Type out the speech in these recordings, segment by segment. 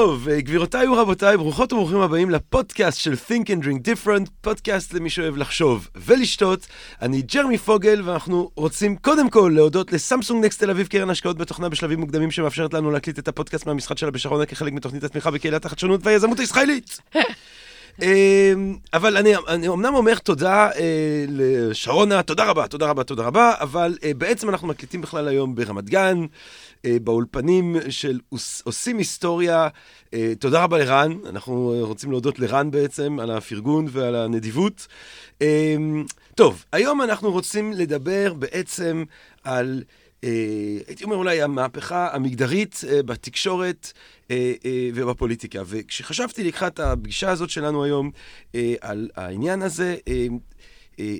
טוב, אה, גבירותיי ורבותיי, ברוכות וברוכים הבאים לפודקאסט של Think and Drink Different, פודקאסט למי שאוהב לחשוב ולשתות. אני ג'רמי פוגל, ואנחנו רוצים קודם כל להודות לסמסונג נקסט תל אביב, קרן השקעות בתוכנה בשלבים מוקדמים שמאפשרת לנו להקליט את הפודקאסט מהמשחק שלה בשרונה כחלק מתוכנית התמיכה בקהילת החדשנות והיזמות הישראלית. אמ, אבל אני, אני אמנם אומר תודה אה, לשרונה, תודה רבה, תודה רבה, תודה רבה, אבל אה, בעצם אנחנו מקליטים בכלל היום ברמת גן, אה, באולפנים של עוש, עושים היסטוריה. אה, תודה רבה לרן, אנחנו רוצים להודות לרן בעצם על הפרגון ועל הנדיבות. אה, טוב, היום אנחנו רוצים לדבר בעצם על... Uh, הייתי אומר אולי המהפכה המגדרית uh, בתקשורת uh, ובפוליטיקה. וכשחשבתי לקראת הפגישה הזאת שלנו היום על העניין הזה,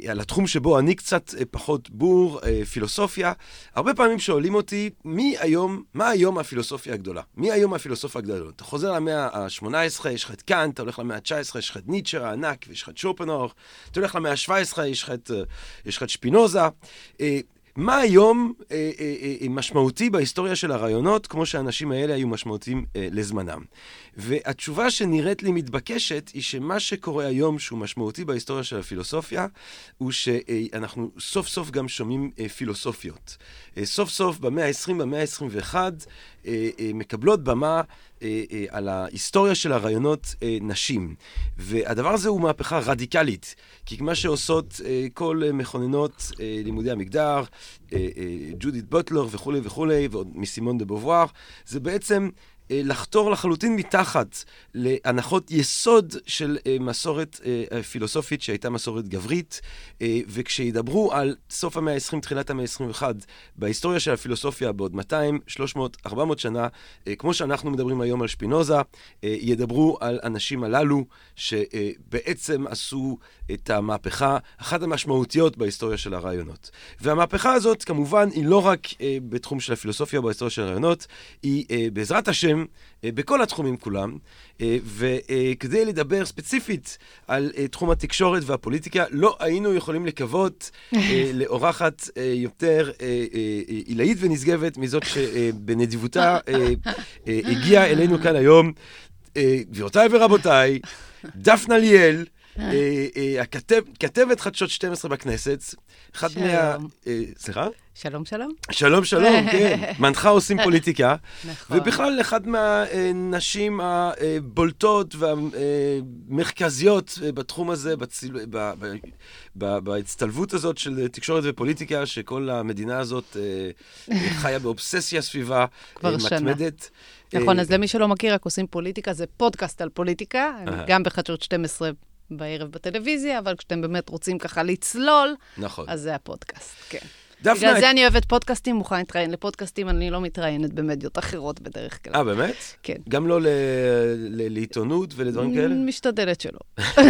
על התחום שבו אני קצת פחות בור, פילוסופיה, הרבה פעמים שואלים אותי, מי היום, מה היום הפילוסופיה הגדולה? מי היום הפילוסופיה הגדולה? אתה חוזר למאה ה-18, יש לך את קאנט, אתה הולך למאה ה-19, יש לך את ניטשה הענק, ויש לך את שופנאור, אתה הולך למאה ה-17, יש לך את, uh, יש לך את שפינוזה. מה היום אה, אה, אה, משמעותי בהיסטוריה של הרעיונות, כמו שהאנשים האלה היו משמעותיים לזמנם? והתשובה שנראית לי מתבקשת, היא שמה שקורה היום, שהוא משמעותי בהיסטוריה של הפילוסופיה, הוא שאנחנו סוף סוף גם שומעים אה, פילוסופיות. אה, סוף סוף במאה ה-20, במאה ה-21, אה, מקבלות במה על ההיסטוריה של הרעיונות נשים. והדבר הזה הוא מהפכה רדיקלית, כי מה שעושות כל מכוננות לימודי המגדר, ג'ודית בוטלר וכולי וכולי, ועוד מסימון דה בובואר, זה בעצם... אה, לחתור לחלוטין מתחת להנחות יסוד של אה, מסורת אה, פילוסופית שהייתה מסורת גברית, וכשידברו על סוף המאה ה-20, תחילת המאה ה-21, בהיסטוריה של הפילוסופיה בעוד 200, 300, 400 שנה, כמו שאנחנו מדברים היום על שפינוזה, ידברו על אנשים הללו שבעצם עשו את המהפכה, אחת המשמעותיות בהיסטוריה של הרעיונות. והמהפכה הזאת, כמובן, היא לא רק בתחום של הפילוסופיה בהיסטוריה של הרעיונות, היא בעזרת השם, אה, בכל התחומים כולם, אה, וכדי לדבר ספציפית על אה, תחום התקשורת והפוליטיקה, לא היינו יכולים לקוות לאורחת יותר עילאית ונשגבת מזאת שבנדיבותה הגיעה אלינו כאן היום. גבירותיי ורבותיי, דפנה ליאל, כתבת חדשות 12 בכנסת, אחת מה... סליחה? שלום, שלום. שלום, שלום, כן. מנחה עושים פוליטיקה. נכון. ובכלל, אחת מהנשים הבולטות והמרכזיות בתחום הזה, בציל... ב... ב... ב... בהצטלבות הזאת של תקשורת ופוליטיקה, שכל המדינה הזאת חיה באובססיה סביבה. כבר מתמדת. שנה. נכון, אז למי שלא מכיר, רק עושים פוליטיקה, זה פודקאסט על פוליטיקה, גם בחדשות 12 בערב בטלוויזיה, אבל כשאתם באמת רוצים ככה לצלול, נכון. אז זה הפודקאסט, כן. דפנה... בגלל זה אני אוהבת פודקאסטים, מוכן להתראיין לפודקאסטים, אני לא מתראיינת במדיות אחרות בדרך כלל. אה, באמת? כן. גם לא לעיתונות ולדברים כאלה? משתדלת שלא.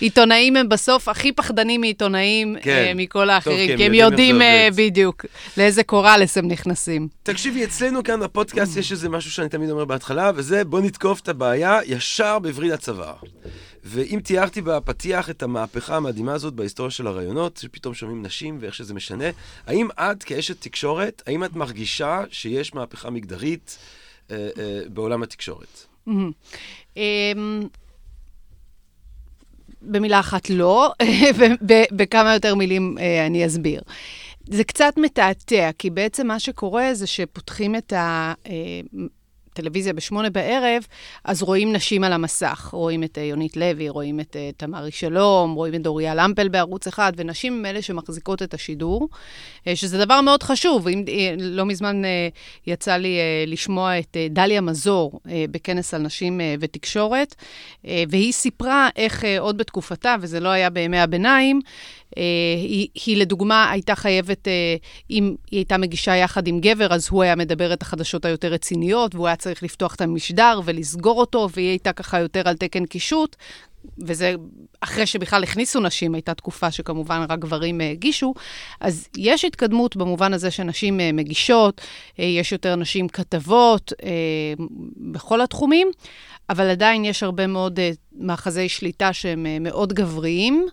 עיתונאים הם בסוף הכי פחדנים מעיתונאים אה, כן. מכל האחרים, כי הם יודעים אה, בדיוק לאיזה קוראלס הם נכנסים. תקשיבי, אצלנו כאן בפודקאסט יש איזה משהו שאני תמיד אומר בהתחלה, וזה בוא נתקוף את הבעיה ישר בווריד הצוואר. ואם תיארתי בפתיח את המהפכה המדהימה הזאת בהיסטוריה של הרעיונות, שפתאום שומעים נשים ואיך שזה משנה, האם את כאשת תקשורת, האם את מרגישה שיש מהפכה מגדרית אה, אה, בעולם התקשורת? אמ, במילה אחת לא, בכמה יותר מילים אה, אני אסביר. זה קצת מתעתע, כי בעצם מה שקורה זה שפותחים את ה... טלוויזיה בשמונה בערב, אז רואים נשים על המסך. רואים את uh, יונית לוי, רואים את uh, תמרי שלום, רואים את דוריה למפל בערוץ אחד, ונשים הם אלה שמחזיקות את השידור, uh, שזה דבר מאוד חשוב. אם, לא מזמן יצא לי לשמוע את דליה מזור בכנס על נשים ותקשורת, והיא סיפרה איך עוד בתקופתה, וזה לא היה בימי הביניים, היא, היא לדוגמה הייתה חייבת, uh, אם היא הייתה מגישה יחד עם גבר, אז הוא היה מדבר את החדשות היותר רציניות, והוא היה צריך לפתוח את המשדר ולסגור אותו, והיא הייתה ככה יותר על תקן קישוט. וזה אחרי שבכלל הכניסו נשים, הייתה תקופה שכמובן רק גברים אה, הגישו, אז יש התקדמות במובן הזה שנשים אה, מגישות, אה, יש יותר נשים כתבות בכל התחומים, אבל עדיין יש הרבה מאוד מאחזי שליטה שהם מאוד גבריים.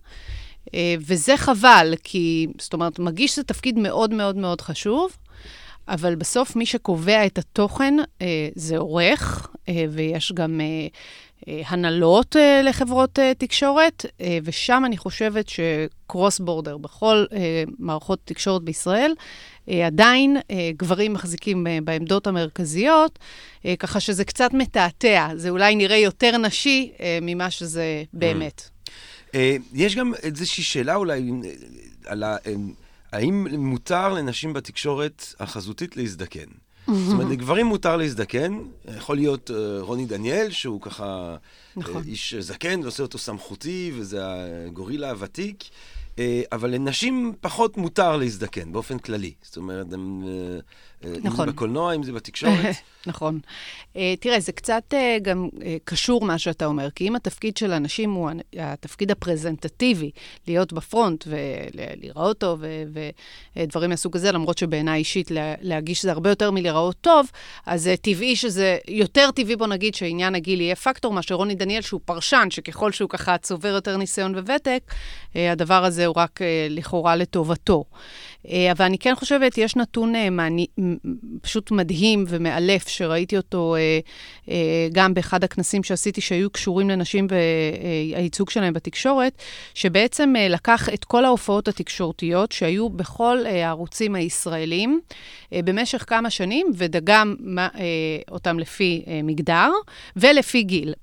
וזה חבל, כי, זאת אומרת, מגיש זה תפקיד מאוד מאוד מאוד חשוב, אבל בסוף מי שקובע את התוכן זה עורך, ויש גם אה, הנהלות אה, לחברות אה, תקשורת, ושם אני חושבת שקרוס בורדר בכל מערכות תקשורת בישראל, עדיין גברים מחזיקים בעמדות המרכזיות, ככה שזה קצת מתעתע, זה אולי נראה יותר נשי ממה שזה באמת. יש גם איזושהי שאלה אולי על ה... האם מותר לנשים בתקשורת החזותית להזדקן? זאת אומרת, לגברים מותר להזדקן, יכול להיות uh, רוני דניאל, שהוא ככה נכון. uh, איש זקן, ועושה אותו סמכותי, וזה הגורילה הוותיק, uh, אבל לנשים פחות מותר להזדקן, באופן כללי. זאת אומרת, הם... Uh, נכון. אם זה נכון. בקולנוע, אם זה בתקשורת. נכון. Uh, תראה, זה קצת uh, גם uh, קשור מה שאתה אומר, כי אם התפקיד של אנשים הוא התפקיד הפרזנטטיבי, להיות בפרונט ולהיראות טוב ודברים מהסוג הזה, למרות שבעיניי אישית להגיש זה הרבה יותר מלהיראות טוב, אז זה טבעי שזה, יותר טבעי, בוא נגיד, שעניין הגיל יהיה פקטור, מאשר רוני דניאל, שהוא פרשן, שככל שהוא ככה צובר יותר ניסיון וותק, uh, הדבר הזה הוא רק uh, לכאורה לטובתו. Uh, אבל אני כן חושבת, יש נתון uh, מעני, פשוט מדהים ומאלף, שראיתי אותו אה, אה, גם באחד הכנסים שעשיתי, שהיו קשורים לנשים והייצוג שלהם בתקשורת, שבעצם אה, לקח את כל ההופעות התקשורתיות שהיו בכל אה, הערוצים הישראלים אה, במשך כמה שנים, ודגם אה, אותם לפי אה, מגדר ולפי גיל.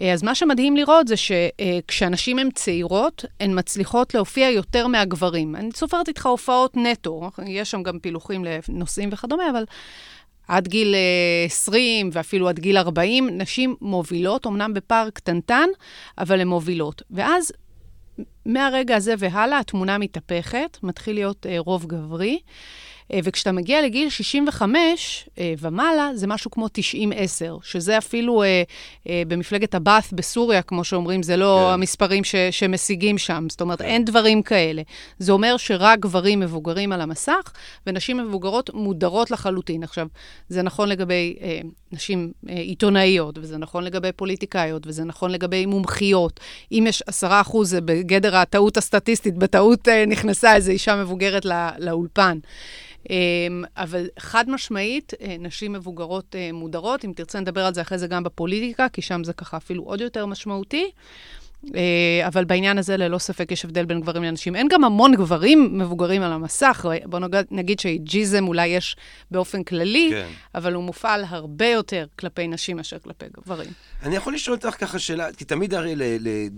אה, אז מה שמדהים לראות זה שכשאנשים הן צעירות, הן מצליחות להופיע יותר מהגברים. אני סופרת איתך הופעות נטו, יש שם גם פילוחים לנושאים וכדומה, אבל עד גיל 20 אה, ואפילו עד גיל 40, נשים מובילות, אמנם בפער קטנטן, אבל הן מובילות. ואז מהרגע הזה והלאה התמונה מתהפכת, מתחיל להיות אה, רוב גברי. אה, וכשאתה מגיע לגיל 65 אה, ומעלה, זה משהו כמו 90-10, שזה אפילו אה, במפלגת הבאת' בסוריה, כמו שאומרים, זה לא כן. המספרים ש, שמשיגים שם. זאת אומרת, כן. אין דברים כאלה. זה אומר שרק גברים מבוגרים על המסך, ונשים מבוגרות מודרות לחלוטין. עכשיו, זה נכון לגבי אה, נשים אה, עיתונאיות, וזה נכון לגבי פוליטיקאיות, וזה נכון לגבי מומחיות. אם יש 10 זה בגדר הטעות הסטטיסטית, בטעות אה, נכנסה איזו אישה מבוגרת לא, לאולפן. אמ, אבל חד משמעית, אה, נשים מבוגרות אה, מודרות, אם תרצה נדבר על זה אחרי זה גם בפוליטיקה, כי שם זה ככה אפילו עוד יותר משמעותי. אה, אבל בעניין הזה ללא ספק יש הבדל בין גברים לנשים. אין גם המון גברים מבוגרים על המסך. בוא נגיד שאיג'יזם אולי יש באופן כללי, כן. אבל הוא מופעל הרבה יותר כלפי נשים מאשר כלפי גברים. אני יכול לשאול אותך ככה שאלה, כי תמיד הרי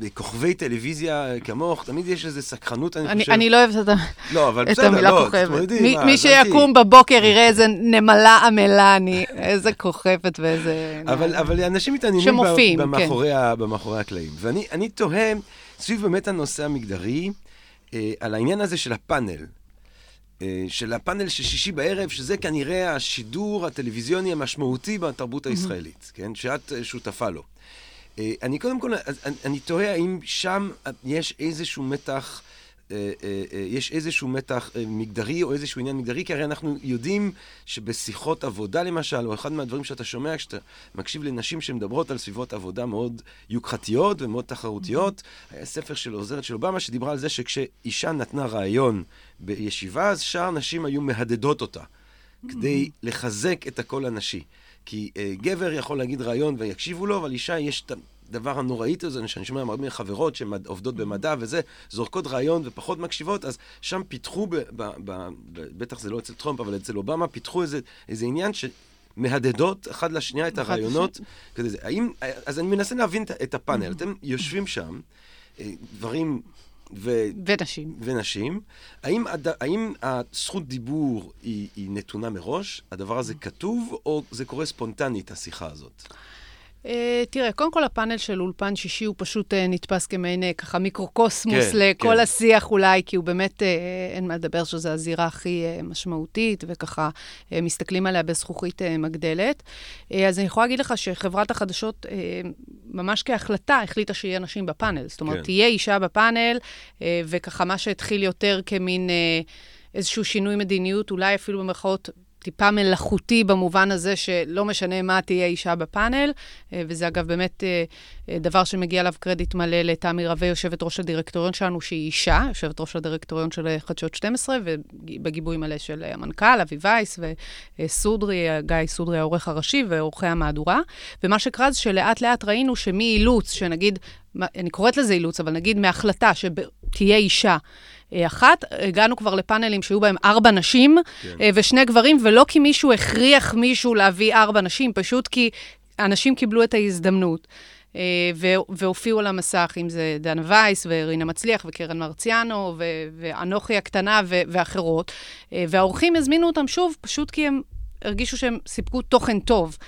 לכוכבי טלוויזיה כמוך, תמיד יש איזו סקרנות, אני, אני חושב... אני לא אוהבת את, לא, אבל את בסדר, המילה לא, כוכבת. מי, מי שיקום בבוקר יראה איזה נמלה עמלה, אני, איזה כוכבת ואיזה... אבל, אבל אנשים מתעניינים שמופיעים, במאחורי, כן. במאחורי הקלעים. ואני תוהה, סביב באמת הנושא המגדרי, אה, על העניין הזה של הפאנל. אה, של הפאנל של שישי בערב, שזה כנראה השידור הטלוויזיוני המשמעותי בתרבות הישראלית, כן? שאת אה, שותפה לו. אה, אני קודם כל, אני, אני תוהה האם שם יש איזשהו מתח יש איזשהו מתח מגדרי או איזשהו עניין מגדרי, כי הרי אנחנו יודעים שבשיחות עבודה למשל, או אחד מהדברים שאתה שומע כשאתה מקשיב לנשים שמדברות על סביבות עבודה מאוד יוקחתיות ומאוד תחרותיות, היה ספר של עוזרת של אובמה שדיברה על זה שכשאישה נתנה רעיון בישיבה, אז שאר נשים היו מהדדות אותה, כדי לחזק את הקול הנשי. כי uh, גבר יכול להגיד רעיון ויקשיבו לו, אבל אישה יש הדבר הנוראית הזה, שאני שומע הרבה מחברות שעובדות במדע וזה, זורקות רעיון ופחות מקשיבות, אז שם פיתחו, ב, ב, ב, ב, בטח זה לא אצל טראמפ, אבל אצל אובמה, פיתחו איזה, איזה עניין ש... מהדהדות אחד לשנייה את הרעיונות. כדי זה. האם, אז אני מנסה להבין את הפאנל. אתם יושבים שם, אה, דברים ו... ונשים. ונשים. האם, הד... האם הזכות דיבור היא, היא נתונה מראש? הדבר הזה כתוב, או זה קורה ספונטנית, השיחה הזאת? Uh, תראה, קודם כל הפאנל של אולפן שישי הוא פשוט uh, נתפס כמעין uh, ככה מיקרוקוסמוס כן, לכל כן. השיח אולי, כי הוא באמת, uh, אין מה לדבר שזו הזירה הכי uh, משמעותית, וככה uh, מסתכלים עליה בזכוכית uh, מגדלת. Uh, אז אני יכולה להגיד לך שחברת החדשות, uh, ממש כהחלטה, החליטה שיהיה נשים בפאנל. זאת אומרת, כן. תהיה אישה בפאנל, uh, וככה מה שהתחיל יותר כמין... Uh, איזשהו שינוי מדיניות, אולי אפילו במרכאות טיפה מלאכותי במובן הזה שלא משנה מה תהיה אישה בפאנל, אה, וזה אגב באמת אה, אה, דבר שמגיע עליו קרדיט מלא לתמי רווה, יושבת ראש הדירקטוריון שלנו, שהיא אישה, יושבת ראש הדירקטוריון של חדשות 12, ובגיבוי מלא של המנכ"ל, אבי וייס, וסודרי, גיא סודרי העורך הראשי, ועורכי המהדורה. ומה שקרה זה שלאט לאט ראינו שמאילוץ, שנגיד, אני קוראת לזה אילוץ, אבל נגיד מהחלטה שתהיה אישה, אחת, הגענו כבר לפאנלים שהיו בהם ארבע נשים כן. אה, ושני גברים, ולא כי מישהו הכריח מישהו להביא ארבע נשים, פשוט כי אנשים קיבלו את ההזדמנות. אה, והופיעו על המסך, אם זה דנה וייס ורינה מצליח וקרן מרציאנו ואנוכי הקטנה ואחרות. והאורחים הזמינו אותם שוב, פשוט כי הם הרגישו שהם סיפקו תוכן טוב.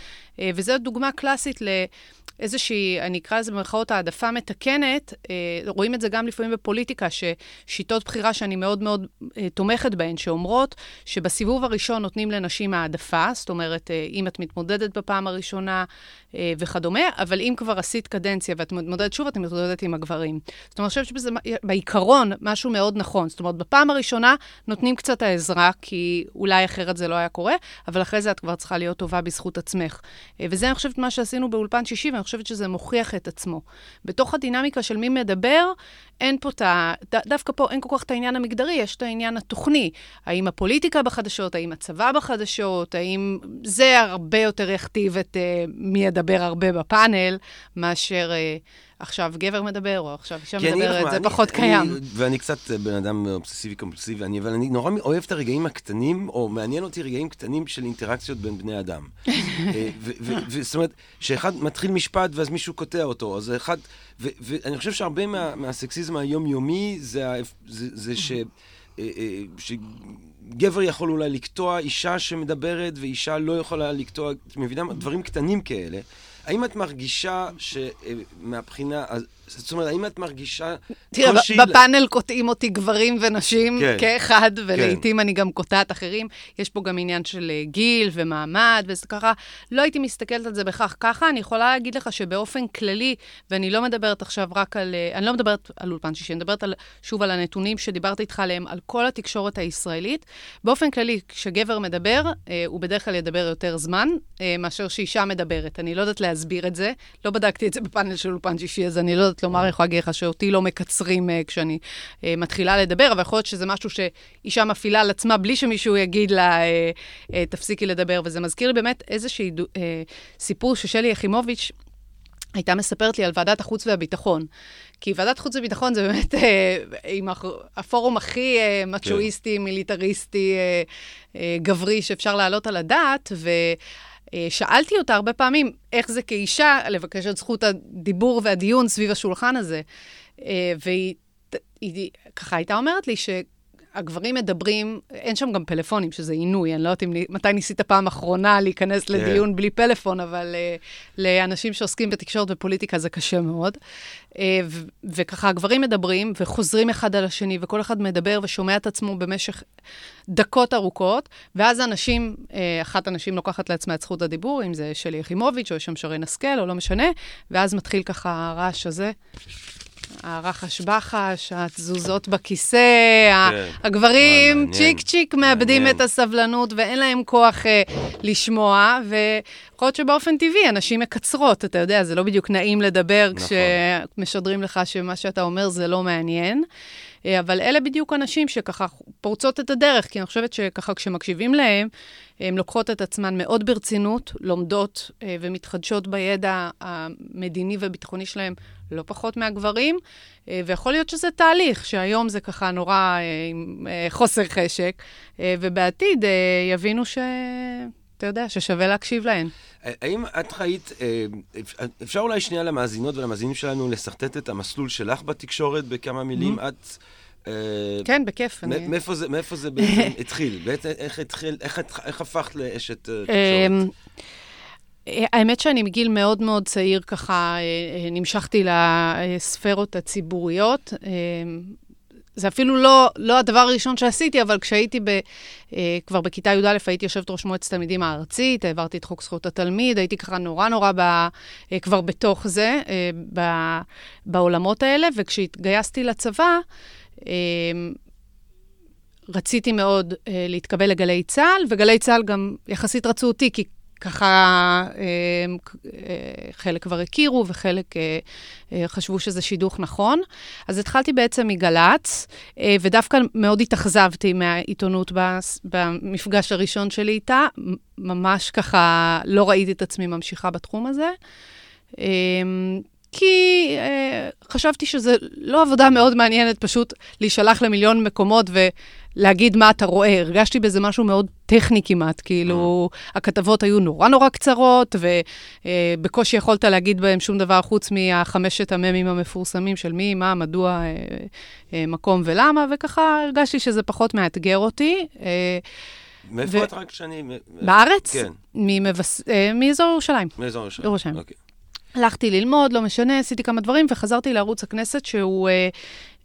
וזו דוגמה קלאסית ל... איזושהי, אני אקרא לזה במרכאות העדפה מתקנת, אה, רואים את זה גם לפעמים בפוליטיקה, ששיטות בחירה שאני מאוד מאוד אה, תומכת בהן, שאומרות שבסיבוב הראשון נותנים לנשים העדפה, זאת אומרת, אה, אם את מתמודדת בפעם הראשונה אה, וכדומה, אבל אם כבר עשית קדנציה ואת מתמודדת שוב, את מתמודדת עם הגברים. זאת אומרת, אני חושבת שזה בעיקרון משהו מאוד נכון. זאת אומרת, בפעם הראשונה נותנים קצת העזרה, כי אולי אחרת זה לא היה קורה, אבל אחרי זה את כבר צריכה להיות טובה בזכות עצמך. אה, וזה, אני חושבת, מה שעשינו באולפן שישי, ואני חושבת שזה מוכיח את עצמו. בתוך הדינמיקה של מי מדבר, אין פה את ה... דווקא פה אין כל כך את העניין המגדרי, יש את העניין התוכני. האם הפוליטיקה בחדשות, האם הצבא בחדשות, האם זה הרבה יותר יכתיב את uh, מי ידבר הרבה בפאנל, מאשר uh, עכשיו גבר מדבר, או עכשיו אישה מדברת, זה אני, פחות אני, קיים. אני, ואני קצת בן אדם אובססיבי קומפולסיבי, אבל אני נורא אוהב את הרגעים הקטנים, או מעניין אותי רגעים קטנים של אינטראקציות בין בני אדם. אה, זאת אומרת, שאחד מתחיל משפט ואז מישהו קוטע אותו, אז אחד... ואני חושב שהרבה מה, מהסקסיזם היומיומי זה, זה, זה ש... אה, אה, שגבר יכול אולי לקטוע אישה שמדברת ואישה לא יכולה לקטוע, את מבינה? דברים קטנים כאלה. האם את מרגישה שמבחינה, זאת אומרת, האם את מרגישה... תראה, בפאנל קוטעים אותי גברים ונשים כן, כאחד, כן. ולעיתים כן. אני גם קוטעת אחרים. יש פה גם עניין של אה, גיל ומעמד, וזה ככה, לא הייתי מסתכלת על זה בכך ככה. אני יכולה להגיד לך שבאופן כללי, ואני לא מדברת עכשיו רק על... אה, אני לא מדברת על אולפן שישי, אני מדברת על, שוב על הנתונים שדיברתי איתך עליהם, על כל התקשורת הישראלית. באופן כללי, כשגבר מדבר, אה, הוא בדרך כלל ידבר יותר זמן מאשר שאישה מדברת. אני לא יודעת להסביר את זה. לא בדקתי את זה בפאנל של אולפן שישי, אז אני לא יודעת לומר, אני יכולה להגיד לך שאותי לא מקצרים uh, כשאני uh, מתחילה לדבר, אבל יכול להיות שזה משהו שאישה מפעילה על עצמה בלי שמישהו יגיד לה, uh, תפסיקי לדבר. וזה מזכיר לי באמת איזשהו סיפור ששלי יחימוביץ' הייתה מספרת לי על ועדת החוץ והביטחון. כי ועדת חוץ וביטחון זה באמת אה, עם הפורום הכי אה, מצ'ואיסטי, כן. מיליטריסטי, אה, אה, גברי שאפשר להעלות על הדעת, ו... אה, שאלתי אותה הרבה פעמים, איך זה כאישה לבקש את זכות הדיבור והדיון סביב השולחן הזה. אה, והיא היא, ככה הייתה אומרת לי שהגברים מדברים, אין שם גם פלאפונים, שזה עינוי, אני לא יודעת אם, מתי ניסית פעם אחרונה להיכנס כן. לדיון. בלי פלאפון, אבל uh, לאנשים שעוסקים בתקשורת ופוליטיקה זה קשה מאוד. Uh, ו- וככה הגברים מדברים וחוזרים אחד על השני, וכל אחד מדבר ושומע את עצמו במשך דקות ארוכות, ואז אנשים, אה, אחת הנשים לוקחת לעצמה את זכות הדיבור, אם זה שלי יחימוביץ' או שם שרן השכל, או לא משנה, ואז מתחיל ככה הרעש הזה. הרחש בחש, התזוזות בכיסא, כן. הגברים צ'יק צ'יק מאבדים את הסבלנות ואין להם כוח uh, לשמוע, ויכול להיות שבאופן טבעי אנשים מקצרות, אתה יודע, זה לא בדיוק נעים לדבר נכון. כשמשדרים לך שמה שאתה אומר זה לא מעניין. אה, אבל אלה בדיוק אנשים שככה פורצות את הדרך, כי אני חושבת שככה כשמקשיבים להם, הן לוקחות את עצמן מאוד ברצינות, לומדות אה, ומתחדשות בידע המדיני והביטחוני שלהם לא פחות מהגברים, אה, ויכול להיות שזה תהליך, שהיום זה ככה נורא עם חוסר חשק, ובעתיד יבינו ש... אתה יודע, ששווה להקשיב להן. האם את ראית, אפשר אולי שנייה למאזינות ולמאזינים שלנו לשרטט את המסלול שלך בתקשורת בכמה מילים? Mm-hmm. את... אה, כן, בכיף. מאיפה זה, בעצם התחיל? בעצם איך התחיל, איך, איך הפכת לאשת אה, תקשורת? אמ, האמת שאני מגיל מאוד מאוד צעיר ככה נמשכתי לספרות הציבוריות. זה אפילו לא, לא הדבר הראשון שעשיתי, אבל כשהייתי ב, אה, כבר בכיתה י"א, הייתי יושבת ראש מועצת תלמידים הארצית, העברתי את חוק זכויות התלמיד, הייתי ככה נורא נורא ב, אה, כבר בתוך זה, אה, ב, בעולמות האלה, וכשהתגייסתי לצבא, אה, רציתי מאוד אה, להתקבל לגלי צה"ל, וגלי צה"ל גם יחסית רצו אותי, כי ככה אה, אה, חלק כבר הכירו וחלק אה, חשבו שזה שידוך נכון. אז התחלתי בעצם מגל"צ, ודווקא מאוד התאכזבתי מהעיתונות במפגש הראשון שלי איתה. ממש ככה לא ראיתי את עצמי ממשיכה בתחום הזה. כי אה, חשבתי שזה לא עבודה מאוד מעניינת, פשוט להישלח למיליון מקומות ולהגיד מה אתה רואה. הרגשתי בזה משהו מאוד טכני כמעט, כאילו, mm. הכתבות היו נורא נורא קצרות, ובקושי אה, יכולת להגיד בהם שום דבר חוץ מהחמשת הממים המפורסמים של מי, מה, מדוע, אה, אה, מקום ולמה, וככה הרגשתי שזה פחות מאתגר אותי. מאיפה ו... את רק שאני... בארץ? כן. ממבס... מאזור ירושלים. מאזור ירושלים. ירושלים. אוקיי. הלכתי ללמוד, לא משנה, עשיתי כמה דברים, וחזרתי לערוץ הכנסת, שהוא אה,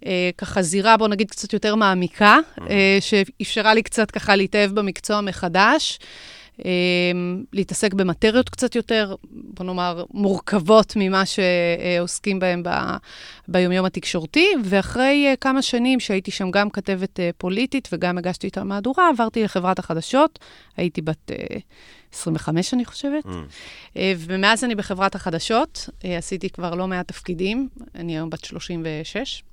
אה, ככה זירה, בוא נגיד, קצת יותר מעמיקה, אה, שאפשרה לי קצת ככה להתאהב במקצוע מחדש. אה, להתעסק במטריות קצת יותר, בוא נאמר, מורכבות ממה שעוסקים בהם ב, ביומיום התקשורתי, ואחרי uh, כמה שנים שהייתי שם גם כתבת uh, פוליטית וגם הגשתי את המהדורה, עברתי לחברת החדשות, הייתי בת uh, 25, אני חושבת. Mm. ומאז אני בחברת החדשות, עשיתי כבר לא מעט תפקידים, אני היום בת 36.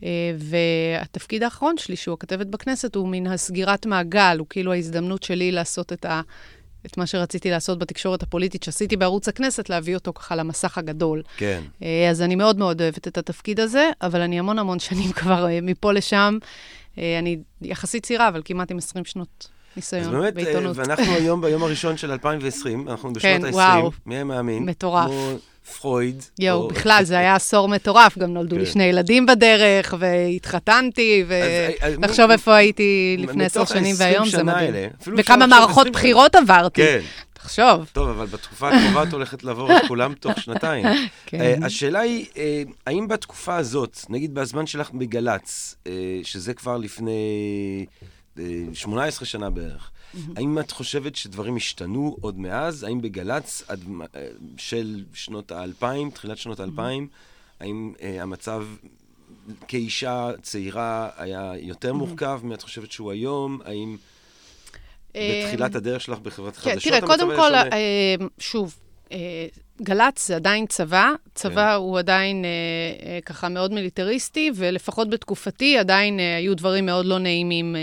Uh, והתפקיד האחרון שלי, שהוא הכתבת בכנסת, הוא מן הסגירת מעגל, הוא כאילו ההזדמנות שלי לעשות את ה... את מה שרציתי לעשות בתקשורת הפוליטית שעשיתי בערוץ הכנסת, להביא אותו ככה למסך הגדול. כן. אה, אז אני מאוד מאוד אוהבת את התפקיד הזה, אבל אני המון המון שנים כבר אה, מפה לשם. אה, אני יחסית צעירה, אבל כמעט עם 20 שנות ניסיון באמת, בעיתונות. ואנחנו היום ביום הראשון של 2020, אנחנו בשנות כן, ה-20. וואו. מי היה מאמין? מטורף. כמו פרויד. יואו, או... בכלל, זה היה עשור מטורף. גם נולדו לי כן. שני ילדים בדרך, והתחתנתי, ולחשוב איפה הייתי לפני עשר שנים והיום, זה מדהים. וכמה מערכות בחירות עברתי. כן. תחשוב. טוב, אבל בתקופה הקרובה את הולכת לעבור את כולם תוך שנתיים. כן. Uh, השאלה היא, uh, האם בתקופה הזאת, נגיד בזמן שלך בגל"צ, uh, שזה כבר לפני uh, 18 שנה בערך, האם את חושבת שדברים השתנו עוד מאז? האם בגל"צ עד, של שנות האלפיים, תחילת שנות האלפיים, האם uh, המצב כאישה צעירה היה יותר מורכב מאת חושבת שהוא היום? האם... בתחילת הדרך שלך בחברת כן, חדשות? תראה, קודם כל, אה, שוב, אה, גל"צ זה עדיין צבא, צבא כן. הוא עדיין אה, ככה מאוד מיליטריסטי, ולפחות בתקופתי עדיין היו דברים מאוד לא נעימים.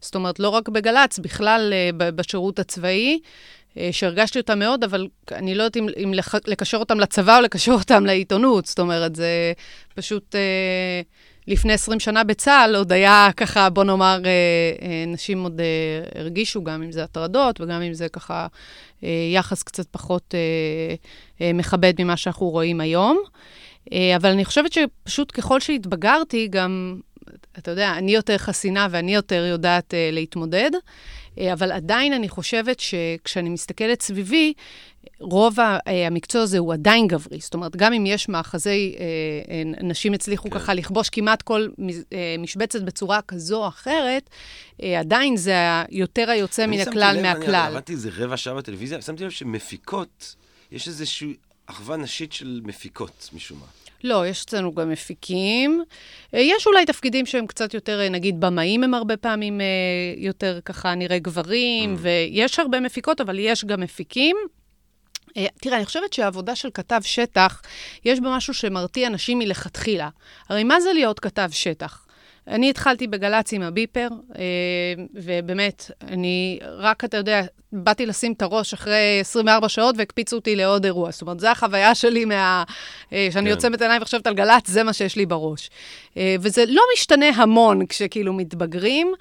זאת אומרת, לא רק בגל"צ, בכלל בשירות הצבאי. שהרגשתי אותם מאוד, אבל אני לא יודעת אם, אם לקשר אותם לצבא או לקשר אותם לעיתונות. זאת אומרת, זה פשוט... אה, לפני 20 שנה בצה"ל עוד היה ככה, בוא נאמר, אה, אה, נשים עוד אה, הרגישו, גם אם זה הטרדות וגם אם זה ככה יחס קצת פחות מכבד ממה שאנחנו רואים היום. אבל אני חושבת שפשוט ככל שהתבגרתי, גם, אתה יודע, אני יותר חסינה ואני יותר יודעת להתמודד. אבל עדיין אני חושבת שכשאני מסתכלת סביבי, רוב אה, המקצוע הזה הוא עדיין גברי. זאת אומרת, גם אם יש מאחזי, אה, אה, נשים הצליחו כן. ככה לכבוש כמעט כל משבצת בצורה כזו או אחרת, עדיין זה יותר היוצא מן הכלל לב, מהכלל. אני עבדתי איזה רבע שעה בטלוויזיה, שמתי לב שמפיקות, יש איזושהי אחווה נשית של מפיקות, משום מה. לא, יש אצלנו גם מפיקים. יש אולי תפקידים שהם קצת יותר, נגיד, במאים הם הרבה פעמים יותר ככה נראה גברים, mm. ויש הרבה מפיקות, אבל יש גם מפיקים. אה, תראה, אני חושבת שהעבודה של כתב שטח, יש בה משהו שמרתיע אנשים מלכתחילה. הרי מה זה להיות כתב שטח? אני התחלתי בגל"צ עם הביפר, אה, ובאמת, אני רק, אתה יודע, באתי לשים את הראש אחרי 24 שעות והקפיצו אותי לעוד אירוע. זאת אומרת, זו החוויה שלי מה... אה, שאני כן. עוצמת עיניים וחושבת על גל"צ, זה מה שיש לי בראש. וזה לא משתנה המון כשכאילו מתבגרים.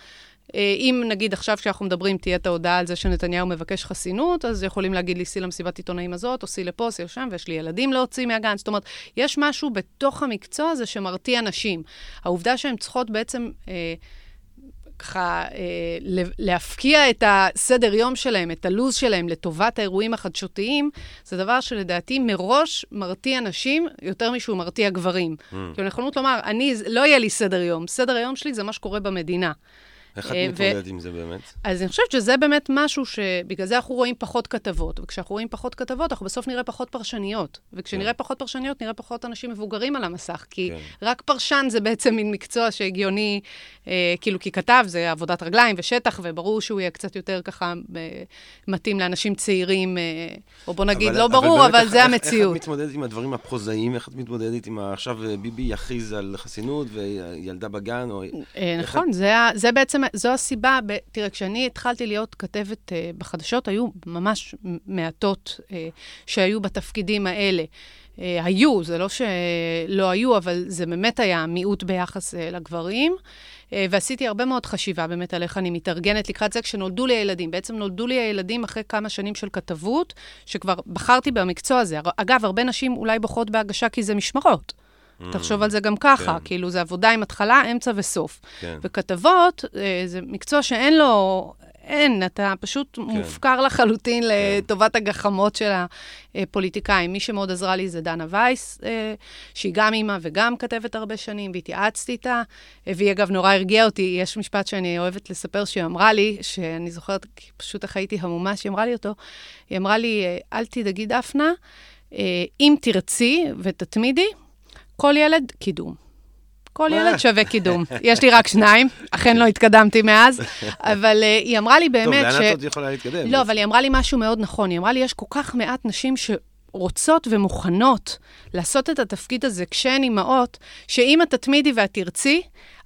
אה, אם נגיד עכשיו כשאנחנו מדברים תהיה את ההודעה על זה שנתניהו מבקש חסינות, אז יכולים להגיד לי, סי למסיבת עיתונאים הזאת, או סי לפה, סי לשם, ויש לי ילדים להוציא מהגן. זאת אומרת, יש משהו בתוך המקצוע הזה שמרתיע נשים. העובדה שהן צריכות בעצם... אה, ככה אה, להפקיע את הסדר יום שלהם, את הלו"ז שלהם לטובת האירועים החדשותיים, זה דבר שלדעתי מראש מרתיע נשים יותר משהוא מרתיע גברים. Mm. כאילו, נכונות לומר, אני, לא יהיה לי סדר יום, סדר היום שלי זה מה שקורה במדינה. איך את אה, מתמודדת עם זה באמת? אז אני חושבת שזה באמת משהו שבגלל זה אנחנו רואים פחות כתבות, וכשאנחנו רואים פחות כתבות, אנחנו בסוף נראה פחות פרשניות. וכשנראה כן. פחות פרשניות, נראה פחות אנשים מבוגרים על המסך, כי כן. רק פרשן זה בעצם מין מקצוע שהגיוני, אה, כאילו, כי כתב זה עבודת רגליים ושטח, וברור שהוא יהיה קצת יותר ככה אה, מתאים לאנשים צעירים, או בוא נגיד, לא ברור, אבל זה המציאות. איך את מתמודדת עם הדברים הפרוזאיים? איך את מתמודדת עם עכשיו ביבי יכריז על חסינות וילדה בגן? נכון, זה בעצם בעצם, זו הסיבה, ב, תראה, כשאני התחלתי להיות כתבת uh, בחדשות, היו ממש מעטות uh, שהיו בתפקידים האלה. Uh, היו, זה לא שלא היו, אבל זה באמת היה מיעוט ביחס uh, לגברים. Uh, ועשיתי הרבה מאוד חשיבה באמת על איך אני מתארגנת לקראת זה כשנולדו לי הילדים. בעצם נולדו לי הילדים אחרי כמה שנים של כתבות, שכבר בחרתי במקצוע הזה. אגב, הרבה נשים אולי בוחרות בהגשה כי זה משמרות. Mm. תחשוב על זה גם ככה, כן. כאילו, זה עבודה עם התחלה, אמצע וסוף. כן. וכתבות, אה, זה מקצוע שאין לו, אין, אתה פשוט כן. מופקר לחלוטין כן. לטובת הגחמות של הפוליטיקאים. מי שמאוד עזרה לי זה דנה וייס, אה, שהיא גם אימא וגם כתבת הרבה שנים, והתייעצתי איתה, והיא אגב נורא הרגיעה אותי. יש משפט שאני אוהבת לספר שהיא אמרה לי, שאני זוכרת פשוט איך הייתי המומה שהיא אמרה לי אותו, היא אמרה לי, אל תדאגי דפנה, אה, אם תרצי ותתמידי, כל ילד, קידום. כל ילד שווה קידום. יש לי רק שניים, אכן לא התקדמתי מאז, אבל uh, היא אמרה לי באמת ש... טוב, לאן את עוד יכולה להתקדם? לא, אבל היא אמרה לי משהו מאוד נכון. היא אמרה לי, יש כל כך מעט נשים שרוצות ומוכנות לעשות את התפקיד הזה כשהן אימהות, שאם את תתמידי ואת תרצי,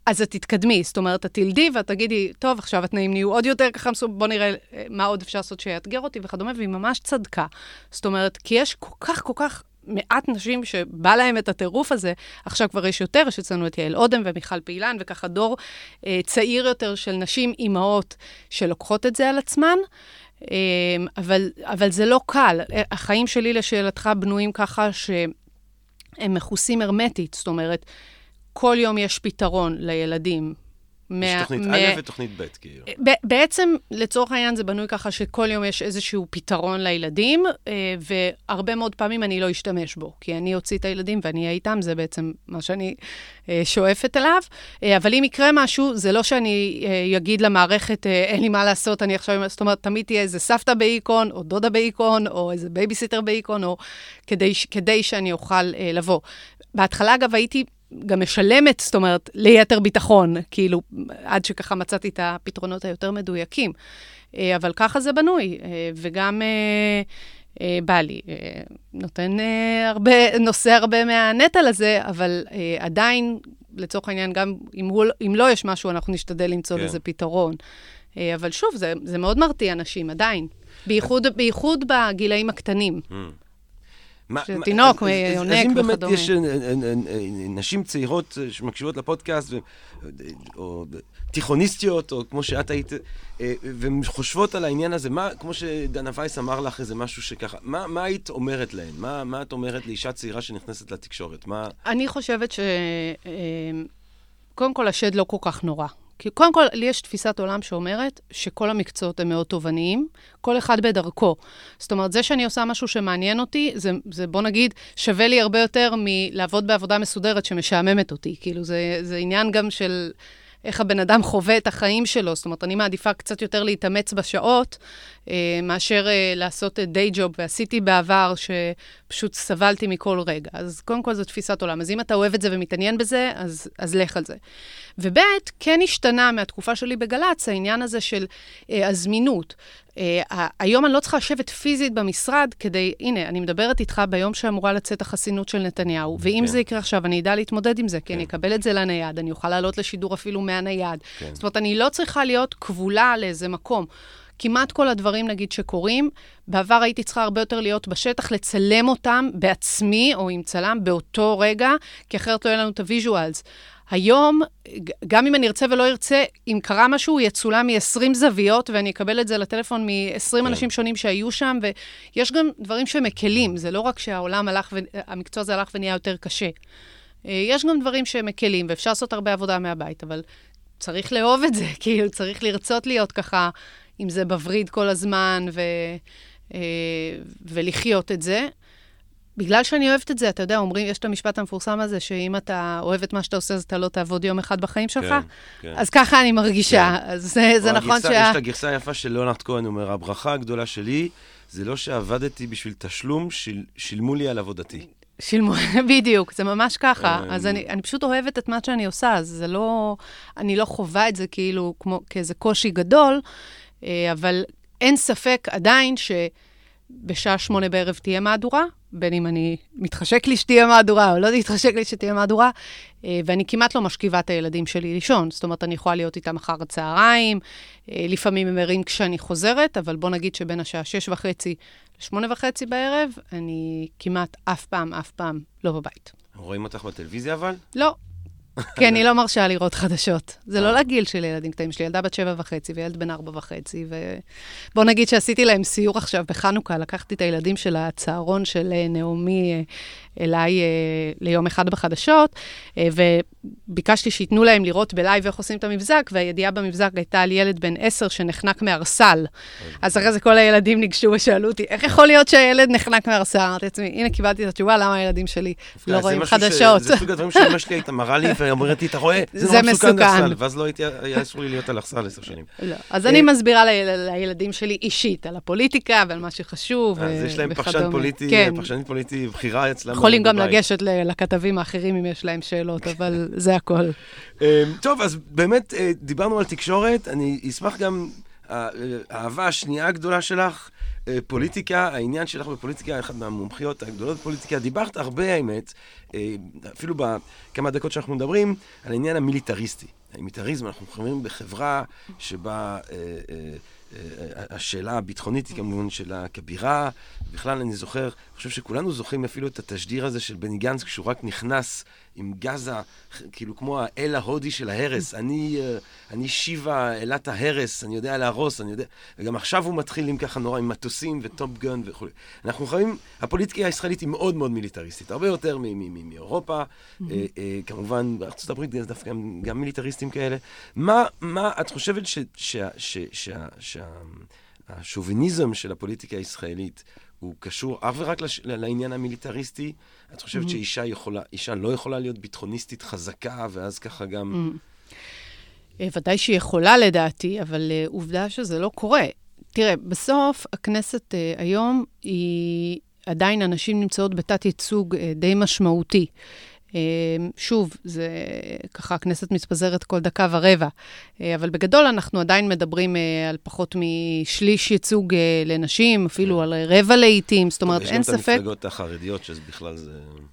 אז את תתקדמי. זאת אומרת, את תלדי ואת תגידי, טוב, עכשיו התנאים נהיו עוד יותר ככה, בוא נראה אה, מה עוד אפשר לעשות שיאתגר אותי וכדומה, והיא ממש צדקה. זאת אומרת, כי יש כל כך, כל כך מעט נשים שבא להם את הטירוף הזה, עכשיו כבר יש יותר, יש אצלנו את יעל אודם ומיכל פעילן, וככה דור אה, צעיר יותר של נשים אימהות שלוקחות את זה על עצמן. אה, אבל, אבל זה לא קל. החיים שלי, לשאלתך, בנויים ככה שהם מכוסים הרמטית, זאת אומרת, כל יום יש פתרון לילדים. יש תוכנית מה... א' ותוכנית ב', כאילו. בעצם, לצורך העניין, זה בנוי ככה שכל יום יש איזשהו פתרון לילדים, אה, והרבה מאוד פעמים אני לא אשתמש בו, כי אני אוציא את הילדים ואני אהיה איתם, זה בעצם מה שאני אה, שואפת אליו. אה, אבל אם יקרה משהו, זה לא שאני אגיד למערכת, אין לי מה לעשות, אני עכשיו... זאת אומרת, תמיד תהיה איזה סבתא באיקון, או דודה באיקון, או איזה בייביסיטר באיקון, או כדי, כדי שאני אוכל לבוא. בהתחלה, אגב, הייתי גם משלמת, זאת אומרת, ליתר ביטחון, כאילו, עד שככה מצאתי את הפתרונות היותר מדויקים. אה, אבל ככה זה בנוי, אה, וגם אה, בא לי, נותן הרבה, נושא הרבה מהנטל הזה, אבל עדיין, לצורך העניין, גם אם, הוא, אם לא יש משהו, אנחנו נשתדל למצוא כן. לזה פתרון. אבל שוב, זה, זה מאוד מרתיע אנשים, עדיין. בייחוד, בייחוד בגילאים הקטנים. Mm. שתינוק, יונק וכדומה. אז אם באמת יש אה, אה, אה, נשים צעירות שמקשיבות לפודקאסט, או תיכוניסטיות, או כמו שאת היית, והן חושבות על העניין הזה, מה, כמו שדנה וייס אמר לך איזה משהו שככה, מה, מה היית אומרת להן? מה, מה את אומרת לאישה צעירה שנכנסת לתקשורת? מה... אני חושבת ש... קודם כל, השד לא כל כך נורא. כי קודם כל, לי יש תפיסת עולם שאומרת שכל המקצועות הם מאוד תובעניים, כל אחד בדרכו. זאת אומרת, זה שאני עושה משהו שמעניין אותי, זה, זה בוא נגיד, שווה לי הרבה יותר מלעבוד בעבודה מסודרת שמשעממת אותי. כאילו, זה, זה עניין גם של... איך הבן אדם חווה את החיים שלו. זאת אומרת, אני מעדיפה קצת יותר להתאמץ בשעות, אה, מאשר אה, לעשות דיי ג'וב, ועשיתי בעבר שפשוט סבלתי מכל רגע. אז קודם כל זו תפיסת עולם. אז אם אתה אוהב את זה ומתעניין בזה, אז, אז לך על זה. וב', כן השתנה מהתקופה שלי בגל"צ, העניין הזה של אה, הזמינות. Uh, היום אני לא צריכה לשבת פיזית במשרד כדי, הנה, אני מדברת איתך ביום שאמורה לצאת החסינות של נתניהו, ואם כן. זה יקרה עכשיו, אני אדע להתמודד עם זה, כי כן. אני אקבל את זה לנייד, אני אוכל לעלות לשידור אפילו מהנייד. כן. זאת אומרת, אני לא צריכה להיות כבולה לאיזה מקום. כמעט כל הדברים, נגיד, שקורים, בעבר הייתי צריכה הרבה יותר להיות בשטח, לצלם אותם בעצמי או עם צלם באותו רגע, כי אחרת לא יהיה לנו את ה visuals. היום, גם אם אני ארצה ולא ארצה, אם קרה משהו, הוא יצולם מ-20 זוויות, ואני אקבל את זה לטלפון מ-20 כן. אנשים שונים שהיו שם, ויש גם דברים שמקלים, זה לא רק שהעולם הלך, והמקצוע הזה הלך ונהיה יותר קשה. אה, יש גם דברים שמקלים, ואפשר לעשות הרבה עבודה מהבית, אבל צריך לאהוב את זה, כאילו, צריך לרצות להיות ככה, אם זה בווריד כל הזמן, ו, אה, ולחיות את זה. בגלל שאני אוהבת את זה, אתה יודע, אומרים, יש את המשפט המפורסם הזה, שאם אתה אוהב את מה שאתה עושה, אז אתה לא תעבוד יום אחד בחיים שלך. כן, כן. אז ככה אני מרגישה. כן. אז זה, זה נכון הגרסה- שה... יש את הגרסה היפה של ליאונרד כהן, אומר, הברכה הגדולה שלי, זה לא שעבדתי בשביל תשלום, שיל- שילמו לי על עבודתי. שילמו, בדיוק, זה ממש ככה. אמ. אז אני, אני פשוט אוהבת את מה שאני עושה, אז זה לא... אני לא חווה את זה כאילו כמו כאיזה קושי גדול, אה, אבל אין ספק עדיין שבשעה שמונה בערב תהיה מהדורה, בין אם אני מתחשק לי שתהיה מהדורה או לא מתחשק לי שתהיה מהדורה, אה, ואני כמעט לא משכיבה את הילדים שלי לישון. זאת אומרת, אני יכולה להיות איתם אחר הצהריים, אה, לפעמים הם ערים כשאני חוזרת, אבל בוא נגיד שבין השעה שש וחצי לשמונה וחצי בערב, אני כמעט אף פעם, אף פעם לא בבית. רואים אותך בטלוויזיה אבל? לא. כי אני לא מרשה לראות חדשות. זה לא לגיל של ילדים קטנים. יש לי ילדה בת שבע וחצי וילד בן ארבע וחצי, ובוא נגיד שעשיתי להם סיור עכשיו בחנוכה, לקחתי את הילדים של הצהרון של אה, נעמי אה, אליי אה, ליום אחד בחדשות, אה, וביקשתי שייתנו להם לראות בלייב איך עושים את המבזק, והידיעה במבזק הייתה על ילד בן עשר שנחנק מארסל. אז אחרי זה כל הילדים ניגשו ושאלו אותי, איך יכול להיות שהילד נחנק מארסל? אמרתי לעצמי, הנה, קיבלתי את התשובה, למה הילדים שלי לא זה רואים חדשות. זה סוג הדברים שאמא שלי הייתה מראה לי ואומרת לי, אתה רואה? זה נורא מסוכן." דחסל." ואז לא הייתי, היה אסור לי להיות על אכסל עשר שנים. לא. אז אני מסבירה ליל- לילדים שלי אישית על הפוליטיקה ועל מה שחשוב אז ו- יש להם וכדומה. פוליטי, כן. פחשנית פוליטי בכירה אצלם. יכולים גם. לגשת לכתבים האחרים אם יש להם שאלות, אבל זה הכל. אמ, טוב, אז באמת אה, דיברנו על תקשורת, אני אשמח גם, אה, האהבה השנייה הגדולה שלך, אה, פוליטיקה, העניין שלך בפוליטיקה, אחת מהמומחיות הגדולות בפוליטיקה, דיברת הרבה, האמת, אה, אפילו בכמה דקות שאנחנו מדברים, על העניין המיליטריסטי. המיליטריזם, אנחנו חיים בחברה שבה אה, אה, אה, השאלה הביטחונית היא כמובן שאלה כבירה. בכלל, אני זוכר, אני חושב שכולנו זוכרים אפילו את התשדיר הזה של בני גנץ, כשהוא רק נכנס עם גזה, כאילו כמו האל ההודי של ההרס. אני, אה, אני שיבה, אלת ההרס, אני יודע להרוס, אני יודע... וגם עכשיו הוא מתחיל עם ככה נורא, עם מטוסים וטופ גן וכו'. אנחנו חייבים, הפוליטיקה הישראלית היא מאוד מאוד מיליטריסטית, הרבה יותר מאירופה. אה, אה, כמובן, בארצות הברית יש דווקא גם, גם מיליטריסטים כאלה. מה, מה את חושבת ש... שה- ש- שה- שה- השוביניזם של הפוליטיקה הישראלית הוא קשור אך ורק לש... לעניין המיליטריסטי? את חושבת שאישה יכולה, אישה לא יכולה להיות ביטחוניסטית חזקה, ואז ככה גם... אה, ודאי שהיא יכולה לדעתי, אבל אה, עובדה שזה לא קורה. תראה, בסוף הכנסת אה, היום היא עדיין הנשים נמצאות בתת ייצוג אה, די משמעותי. אה, שוב, זה ככה, הכנסת מתפזרת כל דקה ורבע, אה, אבל בגדול אנחנו עדיין מדברים אה, על פחות משליש ייצוג אה, לנשים, אפילו על רבע לעיתים, זאת אומרת, יש אין גם את ספק. המפלגות החרדיות, שזה בכלל זה...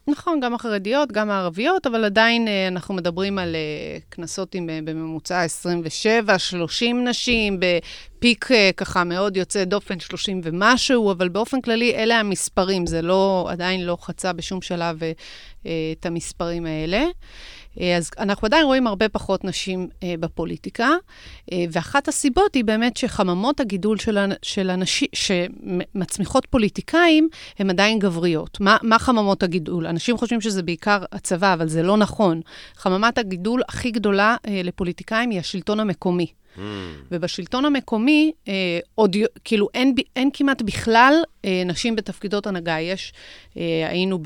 נכון, גם החרדיות, גם הערביות, אבל עדיין אה, אנחנו מדברים על אה, כנסות עם אה, בממוצע 27, 30 נשים, בפיק אה, ככה מאוד יוצא דופן 30 ומשהו, אבל באופן כללי אלה המספרים, זה לא, עדיין לא חצה בשום שלב אה, אה, את המספרים האלה. אז אנחנו עדיין רואים הרבה פחות נשים אה, בפוליטיקה, אה, ואחת הסיבות היא באמת שחממות הגידול של, של הנשים, שמצמיחות פוליטיקאים, הן עדיין גבריות. מה, מה חממות הגידול? אנשים חושבים שזה בעיקר הצבא, אבל זה לא נכון. חממת הגידול הכי גדולה אה, לפוליטיקאים היא השלטון המקומי. Mm. ובשלטון המקומי, אה, עוד, כאילו, אין, אין כמעט בכלל אה, נשים בתפקידות הנהגה. יש, אה, היינו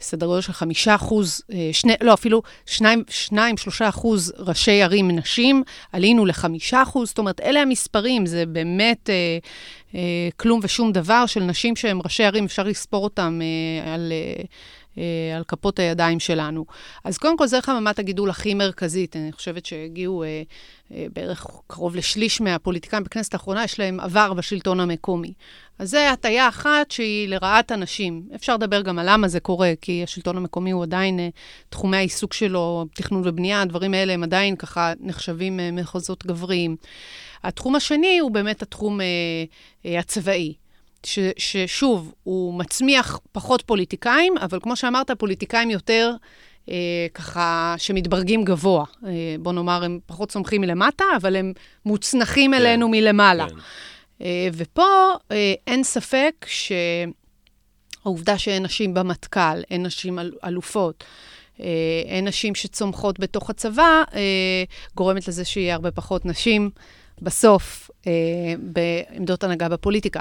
בסדר גודל של חמישה אחוז, אה, שני, לא, אפילו שניים, שניים, שלושה אחוז ראשי ערים נשים, עלינו לחמישה אחוז, זאת אומרת, אלה המספרים, זה באמת אה, אה, כלום ושום דבר של נשים שהם ראשי ערים, אפשר לספור אותם אה, על... אה, על כפות הידיים שלנו. אז קודם כל, זה חממת הגידול הכי מרכזית. אני חושבת שהגיעו אה, אה, בערך קרוב לשליש מהפוליטיקאים בכנסת האחרונה, יש להם עבר בשלטון המקומי. אז זו הטיה אחת שהיא לרעת הנשים. אפשר לדבר גם על למה זה קורה, כי השלטון המקומי הוא עדיין, אה, תחומי העיסוק שלו, תכנון ובנייה, הדברים האלה הם עדיין ככה נחשבים אה, מחוזות גבריים. התחום השני הוא באמת התחום אה, אה, הצבאי. ש, ששוב, הוא מצמיח פחות פוליטיקאים, אבל כמו שאמרת, פוליטיקאים יותר אה, ככה שמתברגים גבוה. אה, בוא נאמר, הם פחות צומחים מלמטה, אבל הם מוצנחים כן, אלינו מלמעלה. כן. אה, ופה אה, אין ספק שהעובדה שאין נשים במטכ"ל, אין נשים אל, אלופות, אין נשים שצומחות בתוך הצבא, גורמת לזה שיהיה הרבה פחות נשים. בסוף אה, בעמדות הנהגה בפוליטיקה.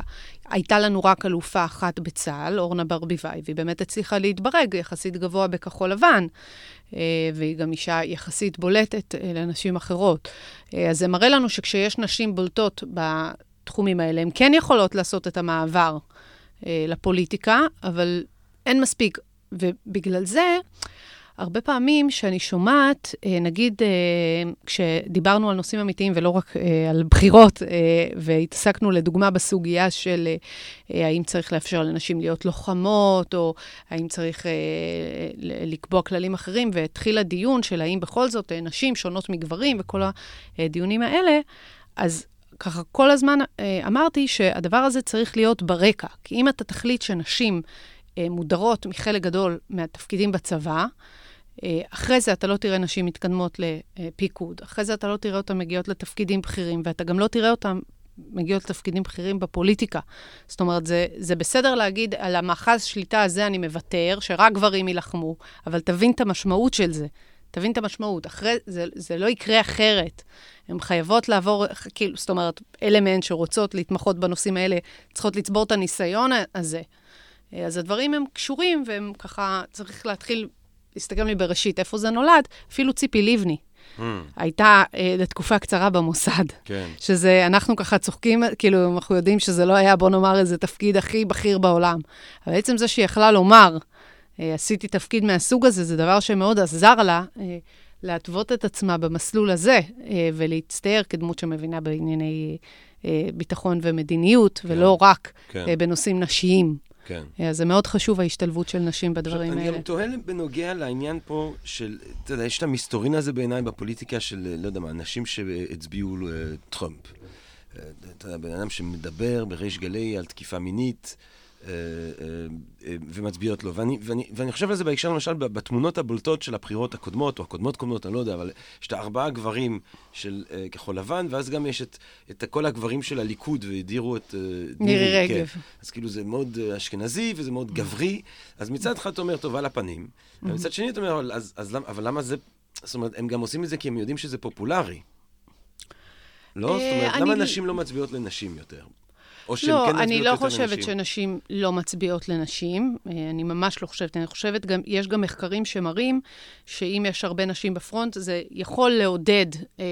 הייתה לנו רק אלופה אחת בצה"ל, אורנה ברביבאי, והיא באמת הצליחה להתברג יחסית גבוה בכחול לבן, אה, והיא גם אישה יחסית בולטת אה, לנשים אחרות. אה, אז זה מראה לנו שכשיש נשים בולטות בתחומים האלה, הן כן יכולות לעשות את המעבר אה, לפוליטיקה, אבל אין מספיק. ובגלל זה, הרבה פעמים שאני שומעת, אה, נגיד אה, כשדיברנו על נושאים אמיתיים ולא רק אה, על בחירות, והתעסקנו לדוגמה בסוגיה של האם צריך לאפשר לנשים להיות לוחמות, או האם צריך לקבוע כללים אחרים, והתחיל הדיון של האם בכל זאת נשים שונות מגברים וכל הדיונים האלה, אז ככה כל הזמן אמרתי שהדבר הזה צריך להיות ברקע. כי אם אתה תחליט שנשים מודרות מחלק גדול מהתפקידים בצבא, אחרי זה אתה לא תראה נשים מתקדמות לפיקוד, אחרי זה אתה לא תראה אותן מגיעות לתפקידים בכירים, ואתה גם לא תראה אותן מגיעות לתפקידים בכירים בפוליטיקה. זאת אומרת, זה, זה בסדר להגיד, על המאחז שליטה הזה אני מוותר, שרק גברים יילחמו, אבל תבין את המשמעות של זה. תבין את המשמעות. אחרי, זה, זה לא יקרה אחרת. הן חייבות לעבור, כאילו, זאת אומרת, אלה מהן שרוצות להתמחות בנושאים האלה, צריכות לצבור את הניסיון הזה. אז הדברים הם קשורים, והם ככה, צריך להתחיל להסתכל מבראשית, איפה זה נולד, אפילו ציפי לבני. Mm. הייתה אה, לתקופה קצרה במוסד. כן. שזה, אנחנו ככה צוחקים, כאילו, אנחנו יודעים שזה לא היה, בוא נאמר, איזה תפקיד הכי בכיר בעולם. אבל בעצם זה שהיא יכלה לומר, אה, עשיתי תפקיד מהסוג הזה, זה דבר שמאוד עזר לה אה, להתוות את עצמה במסלול הזה, אה, ולהצטייר כדמות שמבינה בענייני אה, ביטחון ומדיניות, כן. ולא רק כן. אה, בנושאים נשיים. כן. אז אה, זה מאוד חשוב, ההשתלבות של נשים בדברים עכשיו, האלה. אני גם תוהה בנוגע לעניין פה של, אתה יודע, יש את המסתורין הזה בעיניי בפוליטיקה של, אה, לא יודע מה, נשים שהצביעו uh, טראמפ. Uh, אתה יודע, בן אדם שמדבר בריש גלי על תקיפה מינית. אה, אה, אה, ומצביעות לו. ואני, ואני, ואני חושב על זה בהקשר, למשל, בתמונות הבולטות של הבחירות הקודמות, או הקודמות קודמות, אני לא יודע, אבל יש את הארבעה גברים של uh, כחול לבן, ואז גם יש את, את כל הגברים של הליכוד, והדירו את... Uh, מירי רגב. כן. אז כאילו זה מאוד uh, אשכנזי וזה מאוד גברי. אז מצד אחד אתה אומר, טוב, על הפנים, ומצד שני אתה אומר, אז, אז, אבל למה זה... זאת אומרת, הם גם עושים את זה כי הם יודעים שזה פופולרי. לא? זאת אומרת, למה נשים לא מצביעות לנשים יותר? או שהן לא, כן מצביעות יותר לנשים? לא, אני לא חושבת שנשים לא מצביעות לנשים. אה, אני ממש לא חושבת. אני חושבת, גם, יש גם מחקרים שמראים שאם יש הרבה נשים בפרונט, זה יכול לעודד אה,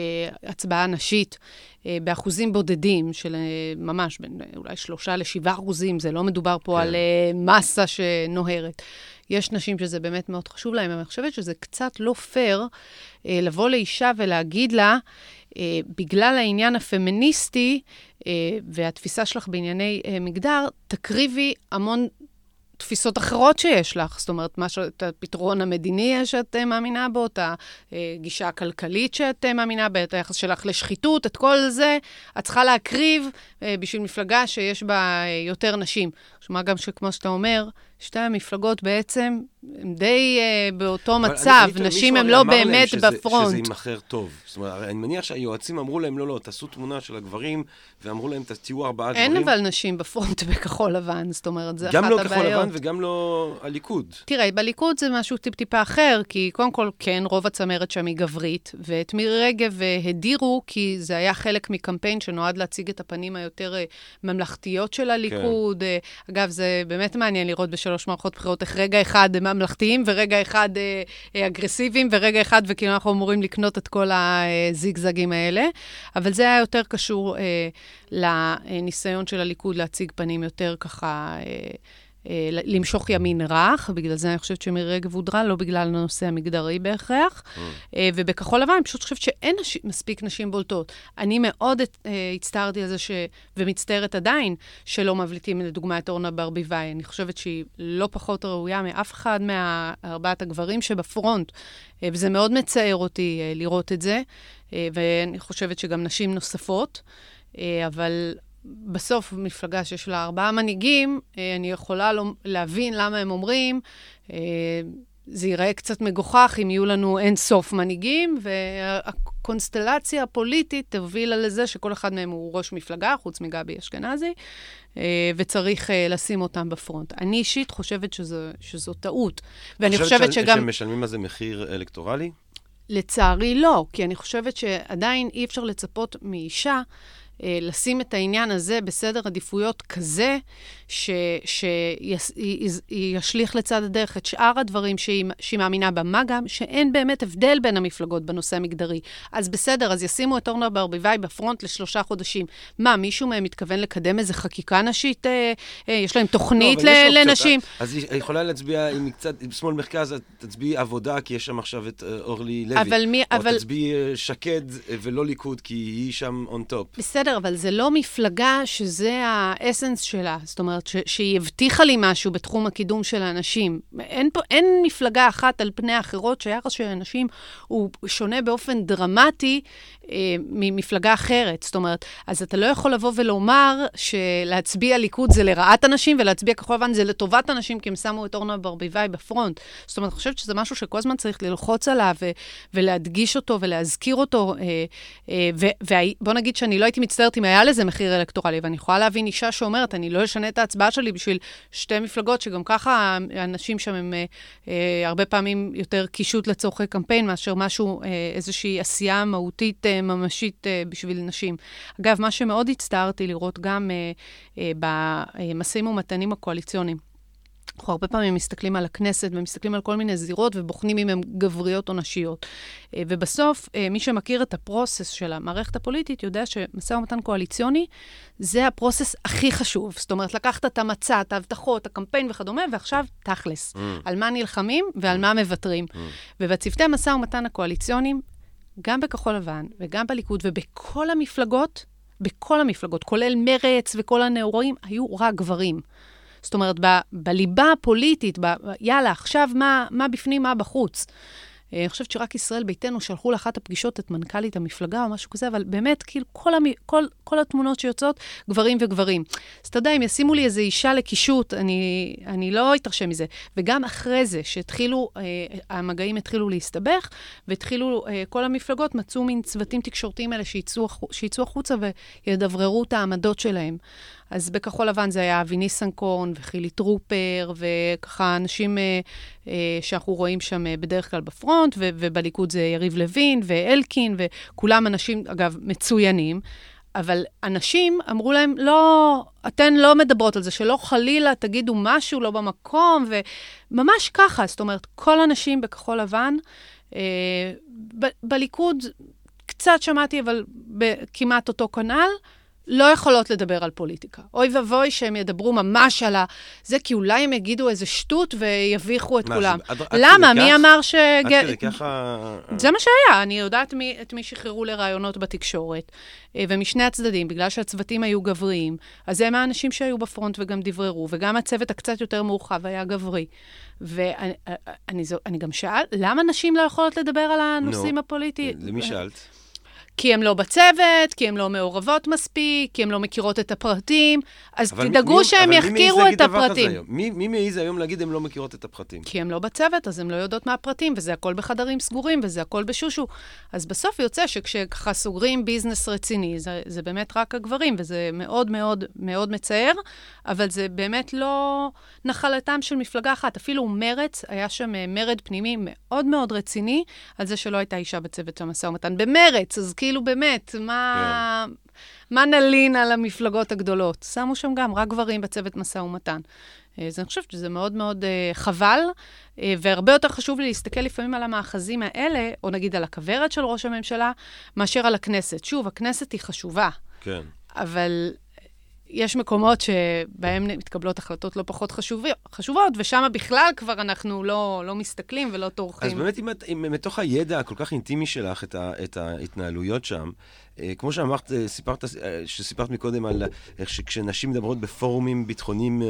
הצבעה נשית אה, באחוזים בודדים של אה, ממש בין אולי שלושה לשבעה אחוזים. זה לא מדובר פה כן. על אה, מסה שנוהרת. יש נשים שזה באמת מאוד חשוב להן, אבל אני חושבת שזה קצת לא פייר אה, לבוא לאישה ולהגיד לה, אה, בגלל העניין הפמיניסטי אה, והתפיסה שלך בענייני אה, מגדר, תקריבי המון תפיסות אחרות שיש לך. זאת אומרת, מה את הפתרון המדיני שאת מאמינה בו, את הגישה הכלכלית שאת מאמינה בה, את היחס שלך לשחיתות, את כל זה, את צריכה להקריב בשביל מפלגה שיש בה יותר נשים. שמע גם שכמו שאתה אומר, שתי המפלגות בעצם הם די uh, באותו מצב, נשים הן לא באמת שזה, בפרונט. שזה יימכר טוב. זאת אומרת, אני מניח שהיועצים אמרו להם, לא, לא, תעשו תמונה של הגברים, ואמרו להם, תהיו ארבעה גברים. אין אבל נשים בפרונט בכחול לבן, זאת אומרת, זה אחת הבעיות. גם לא כחול לבן וגם לא הליכוד. תראה, בליכוד זה משהו טיפ-טיפה אחר, כי קודם כל, כן, רוב הצמרת שם היא גברית, ואת מירי רגב אה, הדירו, כי זה היה חלק מקמפיין שנועד להציג את הפנים היותר אה, ממלכתיות של הליכוד. כן. אגב, זה באמת מעניין לראות בשלוש מערכות בחירות איך רגע אחד הם ממלכתיים ורגע אחד אה, אה, אגרסיביים ורגע אחד, וכאילו אנחנו אמורים לקנות את כל הזיגזגים האלה. אבל זה היה יותר קשור אה, לניסיון של הליכוד להציג פנים יותר ככה... אה, למשוך ימין רך, בגלל זה אני חושבת שמירי רגב הודרה, לא בגלל הנושא המגדרי בהכרח. Mm. אה, ובכחול לבן, אני פשוט חושבת שאין נש... מספיק נשים בולטות. אני מאוד uh, הצטערתי על זה, ש... ומצטערת עדיין, שלא מבליטים לדוגמה את אורנה ברביבאי. אני חושבת שהיא לא פחות ראויה מאף אחד מארבעת הגברים שבפרונט, וזה מאוד מצער אותי לראות את זה, ואני חושבת שגם נשים נוספות, אבל... בסוף, מפלגה שיש לה ארבעה מנהיגים, אה, אני יכולה לא, להבין למה הם אומרים, אה, זה ייראה קצת מגוחך אם יהיו לנו אין סוף מנהיגים, והקונסטלציה הפוליטית תובילה לזה שכל אחד מהם הוא ראש מפלגה, חוץ מגבי אשכנזי, אה, וצריך לשים אותם בפרונט. אני אישית חושבת שזו, שזו טעות. ואני חושבת חושבת שגם... שהם משלמים על זה מחיר אלקטורלי? לצערי לא, כי אני חושבת שעדיין אי אפשר לצפות מאישה לשים את העניין הזה בסדר עדיפויות כזה, שישליך לצד הדרך את שאר הדברים שהיא, שהיא מאמינה בה, מה גם שאין באמת הבדל בין המפלגות בנושא המגדרי. אז בסדר, אז ישימו את אורנה ברביבאי בפרונט לשלושה חודשים. מה, מישהו מהם מתכוון לקדם איזה חקיקה נשית? אה, אה, יש להם תוכנית לא, ל-. לנשים? אז היא יכולה להצביע, אם היא קצת, עם שמאל מרכז, תצביעי עבודה, כי יש שם עכשיו את אה, אורלי לוי. אבל מי, או אבל... תצביעי אה, שקד אה, ולא ליכוד, כי היא שם on top. בסדר, אבל זה לא מפלגה שזה האסנס שלה. זאת אומרת, ש- שהיא הבטיחה לי משהו בתחום הקידום של הנשים. אין פה, אין מפלגה אחת על פני האחרות שהיחס לנשים הוא שונה באופן דרמטי אה, ממפלגה אחרת. זאת אומרת, אז אתה לא יכול לבוא ולומר שלהצביע ליכוד זה לרעת נשים, ולהצביע כחול לבן זה לטובת נשים, כי הם שמו את אורנה ברביבאי ב front. זאת אומרת, אני חושבת שזה משהו שכל הזמן צריך ללחוץ עליו ו- ולהדגיש אותו ולהזכיר אותו. אה, אה, ובוא נגיד שאני לא הייתי מצטערת אם היה לזה מחיר אלקטורלי, ואני יכולה להבין אישה שאומרת, אני לא אשנה את ההצבעה שלי בשביל שתי מפלגות, שגם ככה האנשים שם הם אה, אה, הרבה פעמים יותר קישוט לצורכי קמפיין, מאשר משהו, אה, איזושהי עשייה מהותית, אה, ממשית אה, בשביל נשים. אגב, מה שמאוד הצטערתי לראות גם אה, אה, במשאים ומתנים הקואליציוניים, אנחנו הרבה פעמים מסתכלים על הכנסת ומסתכלים על כל מיני זירות ובוחנים אם הן גבריות או נשיות. אה, ובסוף, אה, מי שמכיר את הפרוסס של המערכת הפוליטית יודע שמשא ומתן קואליציוני זה הפרוסס הכי חשוב. זאת אומרת, לקחת את המצע, את ההבטחות, הקמפיין וכדומה, ועכשיו תכלס. Mm. על מה נלחמים ועל מה מוותרים. Mm. ובצוותי המשא ומתן הקואליציוניים, גם בכחול לבן וגם בליכוד ובכל המפלגות, בכל המפלגות, כולל מרץ וכל הנאורים, היו רק גברים. זאת אומרת, ב, בליבה הפוליטית, ב, יאללה, עכשיו מה, מה בפנים, מה בחוץ. אה, אני חושבת שרק ישראל ביתנו שלחו לאחת הפגישות את מנכ"לית המפלגה או משהו כזה, אבל באמת, כאילו, כל, המ... כל, כל התמונות שיוצאות, גברים וגברים. אז אתה יודע, אם ישימו לי איזו אישה לקישוט, אני, אני לא אתרשם מזה. וגם אחרי זה, שהתחילו, אה, המגעים התחילו להסתבך, והתחילו, אה, כל המפלגות מצאו מין צוותים תקשורתיים האלה שיצאו, שיצאו החוצה וידבררו את העמדות שלהם. אז בכחול לבן זה היה אבי ניסנקורן וחילי טרופר, וככה אנשים אה, אה, שאנחנו רואים שם אה, בדרך כלל בפרונט, ו- ובליכוד זה יריב לוין ואלקין, וכולם אנשים, אגב, מצוינים. אבל אנשים אמרו להם, לא, אתן לא מדברות על זה, שלא חלילה תגידו משהו לא במקום, וממש ככה. זאת אומרת, כל הנשים בכחול לבן, אה, ב- בליכוד קצת שמעתי, אבל כמעט אותו כנ"ל, לא יכולות לדבר על פוליטיקה. אוי ואבוי שהם ידברו ממש על ה... זה כי אולי הם יגידו איזה שטות ויביכו את מה, כולם. עד- למה? מי כך? אמר ש... עד כדי ככה... זה מה שהיה, אני יודעת מי, את מי שחררו לראיונות בתקשורת, אה, ומשני הצדדים, בגלל שהצוותים היו גבריים, אז הם האנשים שהיו בפרונט וגם דבררו, וגם הצוות הקצת יותר מורחב היה גברי. ואני אני, זו- אני גם שאל, למה נשים לא יכולות לדבר על הנושאים נו, הפוליטיים? למי שאלת? כי הן לא בצוות, כי הן לא מעורבות מספיק, כי הן לא מכירות את הפרטים, אז תדאגו מי- שהם מעז יחקירו את הפרטים. מי מי מעז היום להגיד הם לא מכירות את הפרטים? כי הן לא בצוות, אז הן לא יודעות מה הפרטים, וזה הכל בחדרים סגורים, וזה הכל בשושו. אז בסוף יוצא שכשככה סוגרים ביזנס רציני, זה, זה באמת רק הגברים, וזה מאוד מאוד מאוד מצער, אבל זה באמת לא נחלתם של מפלגה אחת. אפילו מרץ, היה שם אה, מרד פנימי מאוד מאוד רציני, על זה שלא הייתה אישה בצוות המשא ומתן. במרץ, אז כאילו באמת, מה... מה נלין על המפלגות הגדולות? שמו שם גם רק גברים בצוות משא ומתן. אה, אז אני חושבת שזה מאוד מאוד uh, חבל, uh, והרבה יותר חשוב לי להסתכל לפעמים על המאחזים האלה, או נגיד על הכוורת של ראש הממשלה, מאשר על הכנסת. שוב, הכנסת היא חשובה, כן. אבל יש מקומות שבהם מתקבלות החלטות לא פחות חשובות, חשובות ושם בכלל כבר אנחנו לא, לא מסתכלים ולא טורחים. אז באמת, אם אם מתוך הידע הכל כך אינטימי שלך, את, ה, את ההתנהלויות שם, אה, כמו שאמרת, אה, סיפרת, אה, שסיפרת מקודם על איך שכשנשים מדברות בפורומים ביטחוניים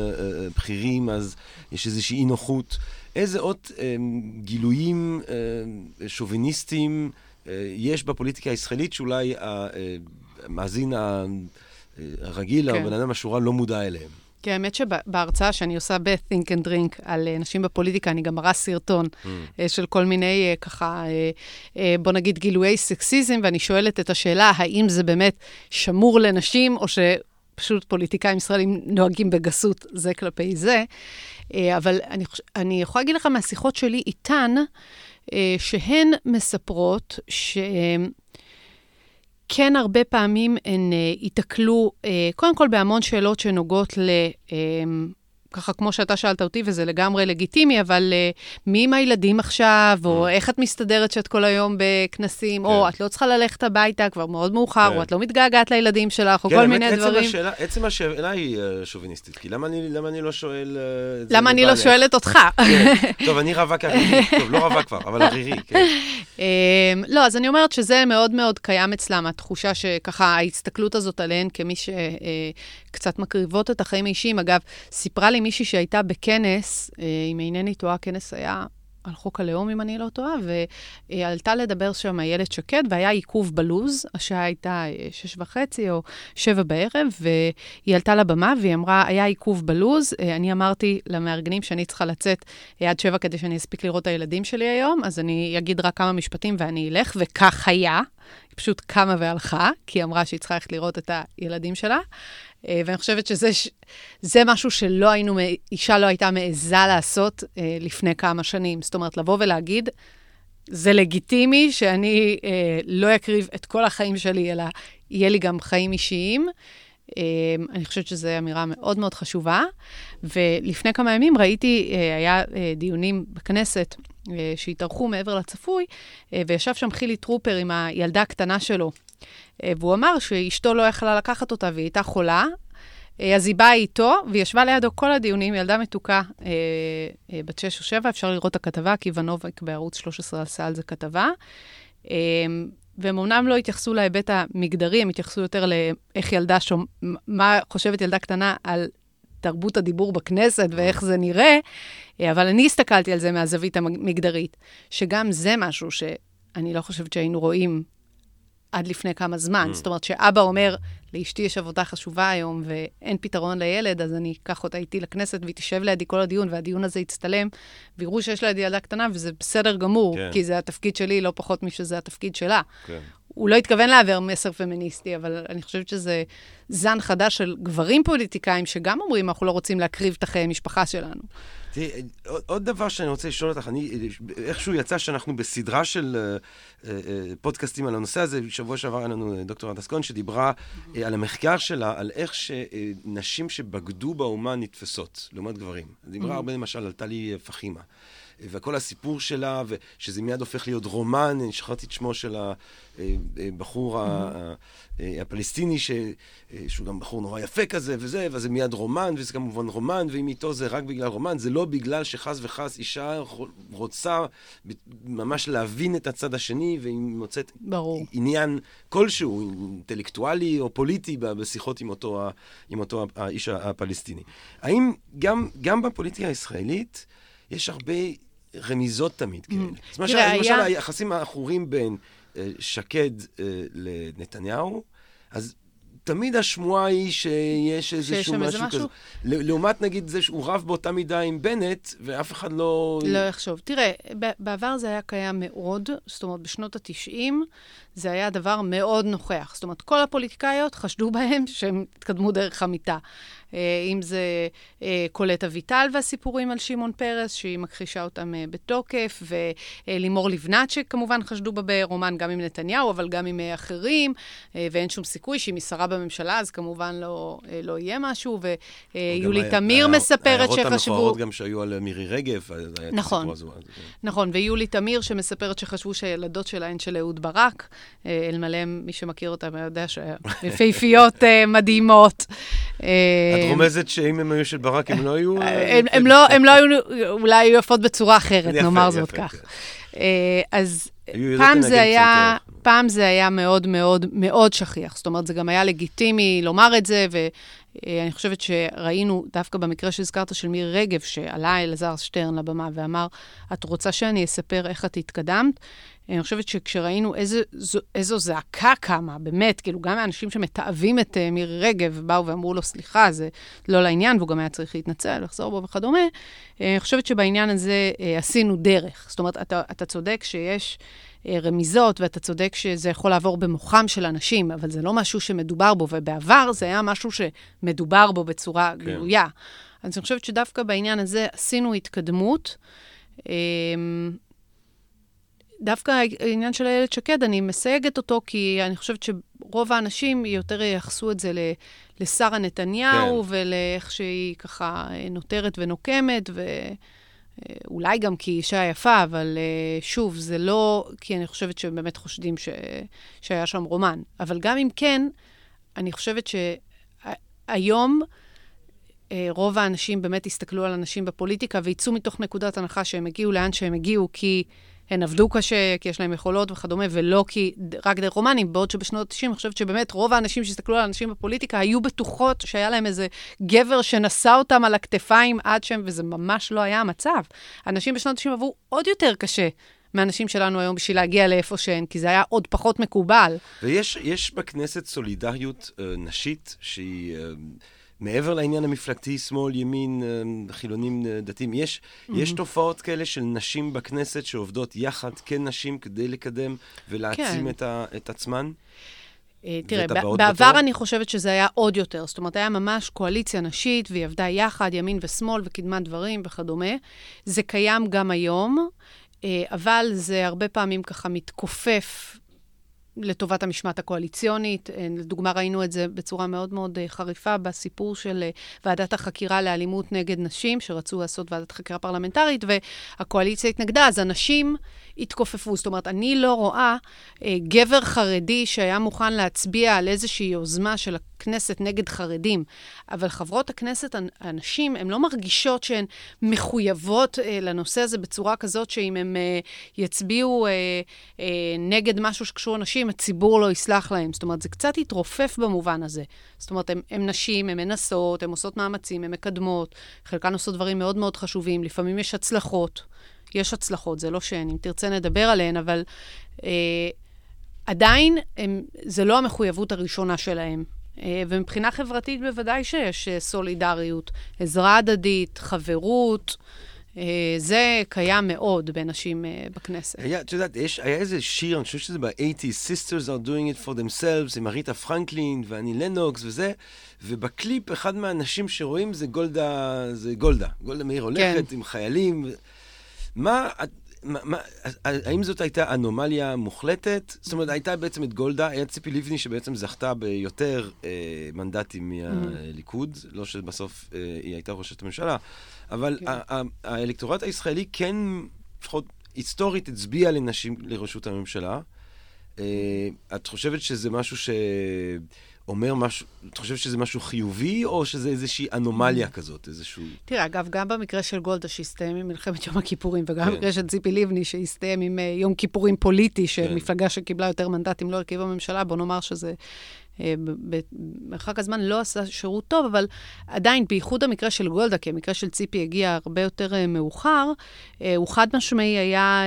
בכירים, אז יש איזושהי אי נוחות. איזה עוד גילויים שוביניסטיים יש בפוליטיקה הישראלית שאולי המאזין ה- הרגיל, כן. הבן אדם השורה, לא מודע אליהם? כי האמת שבהרצאה שאני עושה ב-Think and Drink על אה, נשים בפוליטיקה, אני גם מראה סרטון mm. של כל מיני, ככה, בוא נגיד, גילויי סקסיזם, ואני שואלת את השאלה, האם זה באמת שמור לנשים, או שפשוט פוליטיקאים ישראלים נוהגים בגסות זה כלפי זה. אבל אני, אני יכולה להגיד לך מהשיחות שלי איתן, שהן מספרות ש... כן, הרבה פעמים הן ייתקלו, uh, uh, קודם כל בהמון שאלות שנוגעות ל... ככה כמו שאתה שאלת אותי, וזה לגמרי לגיטימי, אבל uh, מי עם הילדים עכשיו, או mm. איך את מסתדרת שאת כל היום בכנסים, כן. או את לא צריכה ללכת הביתה, כבר מאוד מאוחר, כן. או את לא מתגעגעת לילדים שלך, או כן, כל מיני דברים. עצם השאלה היא uh, שוביניסטית, כי למה אני, למה אני לא שואל... למה אני לא שואלת אותך? כן. טוב, אני רווק ערירי, טוב, לא רווק כבר, אבל ערירי, כן. Um, לא, אז אני אומרת שזה מאוד מאוד קיים אצלם, התחושה שככה, ההסתכלות הזאת עליהן כמי שקצת מקריבות את החיים האישיים. אגב, סיפרה לי מישהי שהייתה בכנס, אה, אם אינני טועה, הכנס היה על חוק הלאום, אם אני לא טועה, והיא עלתה לדבר שם איילת שקד, והיה עיכוב בלוז, השעה הייתה אה, שש וחצי או שבע בערב, והיא עלתה לבמה והיא אמרה, היה עיכוב בלוז, אה, אני אמרתי למארגנים שאני צריכה לצאת עד שבע כדי שאני אספיק לראות את הילדים שלי היום, אז אני אגיד רק כמה משפטים ואני אלך, וכך היה. היא פשוט קמה והלכה, כי היא אמרה שהיא צריכה ללכת לראות את הילדים שלה. אה, ואני חושבת שזה משהו שלא היינו, אישה לא הייתה מעיזה לעשות אה, לפני כמה שנים. זאת אומרת, לבוא ולהגיד, זה לגיטימי שאני אה, לא אקריב את כל החיים שלי, אלא יהיה לי גם חיים אישיים. אני חושבת שזו אמירה מאוד מאוד חשובה. ולפני כמה ימים ראיתי, היה דיונים בכנסת שהתארחו מעבר לצפוי, וישב שם חילי טרופר עם הילדה הקטנה שלו, והוא אמר שאשתו לא יכלה לקחת אותה והיא הייתה חולה, אה, אז היא באה איתו, והיא ישבה לידו כל הדיונים, ילדה מתוקה, אה, אה, בת 6 או 7, אפשר לראות את הכתבה, כי ונובק בערוץ 13 עשה על זה כתבה. אה, והם אמנם לא התייחסו להיבט המגדרי, הם התייחסו יותר לאיך ילדה, שומ... מה חושבת ילדה קטנה על תרבות הדיבור בכנסת ואיך זה נראה, אה, אבל אני הסתכלתי על זה מהזווית המגדרית, שגם זה משהו שאני לא חושבת שהיינו רואים עד לפני כמה זמן. Mm. זאת אומרת, שאבא אומר, לאשתי יש עבודה חשובה היום ואין פתרון לילד, אז אני אקח אותה איתי לכנסת והיא תשב לידי כל הדיון, והדיון הזה יצטלם, ויראו שיש לידי ילדה קטנה, וזה בסדר גמור, כן. כי זה התפקיד שלי לא פחות משזה התפקיד שלה. כן. הוא לא התכוון להעביר מסר פמיניסטי, אבל אני חושבת שזה זן חדש של גברים פוליטיקאים, שגם אומרים, אנחנו לא רוצים להקריב את החיי המשפחה שלנו. תראי, עוד דבר שאני רוצה לשאול אותך, אני, איכשהו יצא שאנחנו בסדרה של uh, uh, פודקאסטים על הנושא הזה, בשבוע שעבר היה לנו דוקטור הדס כהן, שדיברה uh, על המחקר שלה, על איך שנשים שבגדו באומן נתפסות, לעומת גברים. דיברה הרבה למשל על טלי פחימה. וכל הסיפור שלה, ושזה מיד הופך להיות רומן, אני שכחתי את שמו של הבחור הפלסטיני, ש, שהוא גם בחור נורא יפה כזה וזה, וזה מיד רומן, וזה כמובן רומן, ואם איתו זה רק בגלל רומן, זה לא בגלל שחס וחס אישה רוצה ממש להבין את הצד השני, והיא מוצאת ברור. עניין כלשהו, אינטלקטואלי או פוליטי, בשיחות עם אותו, עם אותו האיש הפלסטיני. האם גם, גם בפוליטיקה הישראלית, יש הרבה רמיזות תמיד כאלה. Mm. למשל, למשל היחסים העכורים בין אה, שקד אה, לנתניהו, אז תמיד השמועה היא שיש איזשהו משהו, משהו כזה. לעומת, נגיד, זה שהוא רב באותה מידה עם בנט, ואף אחד לא... לא יחשוב. תראה, בעבר זה היה קיים מאוד, זאת אומרת, בשנות ה-90, זה היה דבר מאוד נוכח. זאת אומרת, כל הפוליטיקאיות חשדו בהם שהם התקדמו דרך המיטה. אה, אם זה אה, קולט אביטל והסיפורים על שמעון פרס, שהיא מכחישה אותם אה, בתוקף, ולימור לבנת, שכמובן חשדו בה ברומן גם עם נתניהו, אבל גם עם אחרים, ואין שום סיכוי שאם היא שרה בממשלה, אז כמובן לא, לא יהיה משהו, ויולי תמיר מספרת שחשבו... ההערות המכוערות גם שהיו על מירי רגב, נכון, נכון, ויולי תמיר שמספרת שחשבו שהילדות שלה הן של אהוד ברק, אלמלא מי שמכיר אותם יודע שהן מדהימות. את רומזת שאם הם היו של ברק, הם לא היו... אה, לא, הם לא היו, אולי היו יפות בצורה אחרת, נאמר זאת כך. אה, אז פעם זה היה, פעם זה היה מאוד מאוד מאוד שכיח. זאת אומרת, זה גם היה לגיטימי לומר את זה, ואני חושבת שראינו, דווקא במקרה שהזכרת של מירי רגב, שעלה אלעזר שטרן לבמה ואמר, את רוצה שאני אספר איך את התקדמת? אני חושבת שכשראינו איזו, איזו זעקה קמה, באמת, כאילו, גם האנשים שמתעבים את uh, מירי רגב באו ואמרו לו, סליחה, זה לא לעניין, והוא גם היה צריך להתנצל, לחזור בו וכדומה, uh, אני חושבת שבעניין הזה uh, עשינו דרך. זאת אומרת, אתה, אתה צודק שיש... רמיזות, ואתה צודק שזה יכול לעבור במוחם של אנשים, אבל זה לא משהו שמדובר בו, ובעבר זה היה משהו שמדובר בו בצורה כן. גלויה. אז אני חושבת שדווקא בעניין הזה עשינו התקדמות. דווקא העניין של איילת שקד, אני מסייגת אותו, כי אני חושבת שרוב האנשים יותר ייחסו את זה לשרה נתניהו, כן. ולאיך שהיא ככה נותרת ונוקמת, ואולי גם כי היא אישה יפה, אבל אה, שוב, זה לא כי אני חושבת שהם באמת חושדים ש... שהיה שם רומן. אבל גם אם כן, אני חושבת שהיום... אה, רוב האנשים באמת הסתכלו על אנשים בפוליטיקה ויצאו מתוך נקודת הנחה שהם הגיעו לאן שהם הגיעו, כי הן עבדו קשה, כי יש להן יכולות וכדומה, ולא כי רק דרך רומנים, בעוד שבשנות ה-90, אני חושבת שבאמת רוב האנשים שהסתכלו על אנשים בפוליטיקה היו בטוחות שהיה להם איזה גבר שנשא אותם על הכתפיים עד שהם, וזה ממש לא היה המצב. אנשים בשנות ה-90 עברו עוד יותר קשה מהאנשים שלנו היום בשביל להגיע לאיפה שהן, כי זה היה עוד פחות מקובל. ויש בכנסת סולידריות uh, נשית שהיא... Uh... מעבר לעניין המפלגתי, שמאל, ימין, אה, חילונים, אה, דתיים, יש, mm-hmm. יש תופעות כאלה של נשים בכנסת שעובדות יחד כנשים כדי לקדם ולהעצים כן. את, ה, את עצמן? אה, תראה, בעבר בתור? אני חושבת שזה היה עוד יותר. זאת אומרת, היה ממש קואליציה נשית, והיא עבדה יחד, ימין ושמאל, וקידמה דברים וכדומה. זה קיים גם היום, אבל זה הרבה פעמים ככה מתכופף לטובת המשמעת הקואליציונית. אה, לדוגמה, ראינו את זה בצורה מאוד מאוד אה, חריפה בסיפור של אה, ועדת החקירה לאלימות נגד נשים, שרצו לעשות ועדת חקירה פרלמנטרית, והקואליציה התנגדה, אז הנשים התכופפו. זאת אומרת, אני לא רואה אה, גבר חרדי שהיה מוכן להצביע על איזושהי יוזמה של הכנסת נגד חרדים, אבל חברות הכנסת, הנשים, הן לא מרגישות שהן מחויבות אה, לנושא הזה בצורה כזאת שאם הן אה, יצביעו אה, אה, נגד משהו שקשור לנשים, הציבור לא יסלח להם. זאת אומרת, זה קצת התרופף במובן הזה. זאת אומרת, הן נשים, הן מנסות, הן עושות מאמצים, הן מקדמות, חלקן עושות דברים מאוד מאוד חשובים, לפעמים יש הצלחות. יש הצלחות, זה לא שאין, אם תרצה נדבר עליהן, אבל אה, עדיין הם, זה לא המחויבות הראשונה שלהם. אה, ומבחינה חברתית בוודאי שיש אה, סולידריות, עזרה הדדית, חברות. אה, זה קיים מאוד בין נשים אה, בכנסת. היה, את יודעת, יש, היה איזה שיר, אני חושב שזה ב-80's, Sisters are doing it for themselves, עם אריתה פרנקלין ואני לנוקס וזה, ובקליפ אחד מהאנשים שרואים זה גולדה, זה גולדה. גולדה מאיר הולכת כן. עם חיילים. מה, מה, מה, האם זאת הייתה אנומליה מוחלטת? זאת אומרת, הייתה בעצם את גולדה, היה ציפי לבני שבעצם זכתה ביותר אה, מנדטים מהליכוד, mm. לא שבסוף אה, היא הייתה ראשת הממשלה, אבל כן. האלקטורט הישראלי כן, לפחות היסטורית, הצביע לנשים לראשות הממשלה. אה, את חושבת שזה משהו ש... אומר משהו, את חושבת שזה משהו חיובי, או שזה איזושהי אנומליה כזאת, איזשהו... תראה, אגב, גם במקרה של גולדה, שהסתיים עם מלחמת יום הכיפורים, וגם כן. במקרה של ציפי לבני, שהסתיים עם uh, יום כיפורים פוליטי, שמפלגה כן. שקיבלה יותר מנדטים לא הרכיבה ממשלה, בוא נאמר שזה... uh, במרחק הזמן לא עשה שירות טוב, אבל עדיין, בייחוד המקרה של גולדה, כי המקרה של ציפי הגיע הרבה יותר uh, מאוחר, הוא חד משמעי היה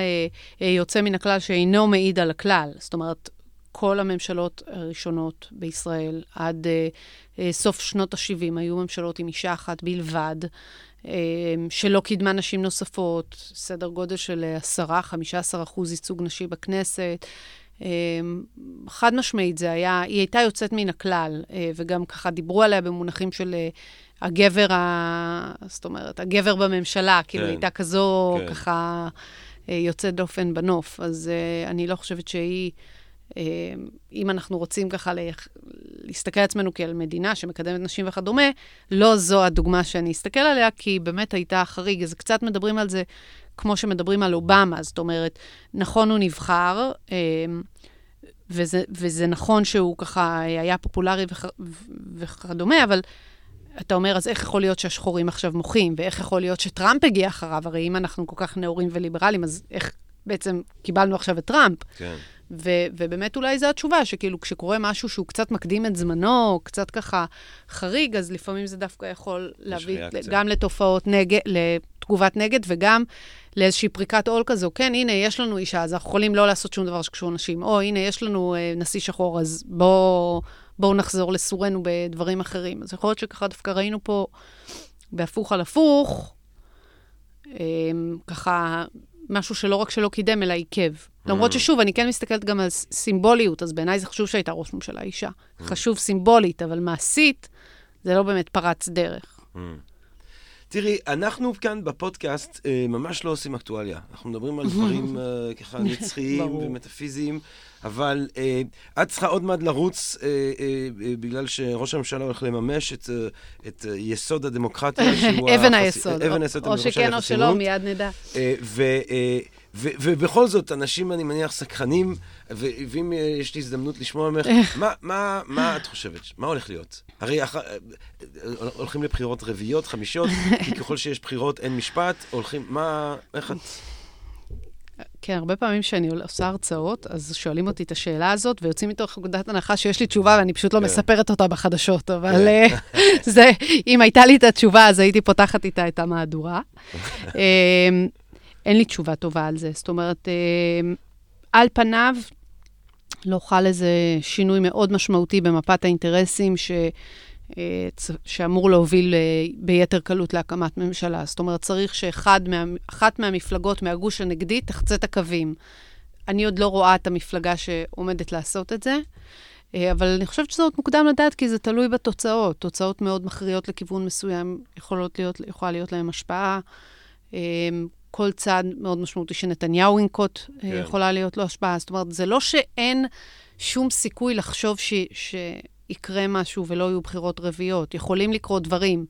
יוצא מן הכלל שאינו מעיד על הכלל. זאת אומרת, כל הממשלות הראשונות בישראל, עד uh, uh, סוף שנות ה-70, היו ממשלות עם אישה אחת בלבד, uh, שלא קידמה נשים נוספות, סדר גודל של 10-15 אחוז ייצוג נשי בכנסת. Uh, חד משמעית זה היה, היא הייתה יוצאת מן הכלל, uh, וגם ככה דיברו עליה במונחים של uh, הגבר, ה... זאת אומרת, הגבר בממשלה, כאילו, כן. כאילו הייתה כזו, כן. ככה, uh, יוצאת דופן בנוף. אז uh, אני לא חושבת שהיא... אה, אם אנחנו רוצים ככה להסתכל על עצמנו כעל מדינה שמקדמת נשים וכדומה, לא זו הדוגמה שאני אסתכל עליה, כי היא באמת הייתה חריג. אז קצת מדברים על זה כמו שמדברים על אובמה, זאת אומרת, נכון, הוא נבחר, אה, וזה, וזה נכון שהוא ככה היה פופולרי וכ, וכדומה, אבל אתה אומר, אז איך יכול להיות שהשחורים עכשיו מוחים, ואיך יכול להיות שטראמפ הגיע אחריו? הרי אם אנחנו כל כך נאורים וליברליים, אז איך בעצם קיבלנו עכשיו את טראמפ? כן. ו- ובאמת אולי זו התשובה, שכאילו כשקורה משהו שהוא קצת מקדים את זמנו, קצת ככה חריג, אז לפעמים זה דווקא יכול להביא. גם לתופעות נגד, לתגובת נגד, וגם לאיזושהי פריקת עול כזו. כן, הנה, יש לנו אישה, אז אנחנו יכולים לא לעשות שום דבר שקשור לנשים. או, הנה, יש לנו אה, נשיא שחור, אז בואו בוא נחזור לסורנו בדברים אחרים. אז יכול להיות שככה דווקא ראינו פה, בהפוך על הפוך, אה, ככה משהו שלא רק שלא קידם, אלא עיכב. למרות ששוב, אני כן מסתכלת גם על סימבוליות, אז בעיניי זה חשוב שהייתה ראש ממשלה אישה. חשוב סימבולית, אבל מעשית, זה לא באמת פרץ דרך. תראי, אנחנו כאן בפודקאסט אה, ממש לא עושים אקטואליה. אנחנו מדברים על דברים אה, ככה נצחיים. ומטאפיזיים, אבל אה, את צריכה עוד מעט לרוץ, אה, אה, אה, בגלל שראש הממשלה הולך לממש את, אה, את אה, יסוד הדמוקרטיה, שהוא אבן היסוד. אבן או- היסוד או הממשלה שכן או. שלא, מיד נדע. אה, ו- אה, ו- ובכל זאת, אנשים, אני מניח, סקרנים, ו- ואם אה, יש לי הזדמנות לשמוע ממך, מה- מה מה את חושבת? מה הולך להיות? הרי אח- אה, הולכים לבחירות רביעיות, חמישיות, כי ככל שיש בחירות אין משפט, הולכים, מה, איך את... כן, הרבה פעמים כשאני עושה הרצאות, אז שואלים אותי את השאלה הזאת, ויוצאים מתוך נקודת הנחה שיש לי תשובה, ואני פשוט לא כן. מספרת אותה בחדשות, אבל אה, זה, אם הייתה לי את התשובה, אז הייתי פותחת איתה את המהדורה. אה, אין לי תשובה טובה על זה. זאת אומרת, אה, על פניו, לא חל איזה שינוי מאוד משמעותי במפת האינטרסים ש... אה, שאמור להוביל אה, ביתר קלות להקמת ממשלה. זאת אומרת, צריך שאחת מה, מהמפלגות מהגוש הנגדי תחצה את הקווים. אני עוד לא רואה את המפלגה שעומדת לעשות את זה, אה, אבל אני חושבת שזה עוד מוקדם לדעת, כי זה תלוי בתוצאות. תוצאות מאוד מכריעות לכיוון מסוים, יכולות להיות, יכולה להיות להן השפעה. כל צעד מאוד משמעותי שנתניהו ינקוט, כן. יכולה להיות לו השפעה. זאת אומרת, זה לא שאין שום סיכוי לחשוב ש... שיקרה משהו ולא יהיו בחירות רביעיות. יכולים לקרות דברים.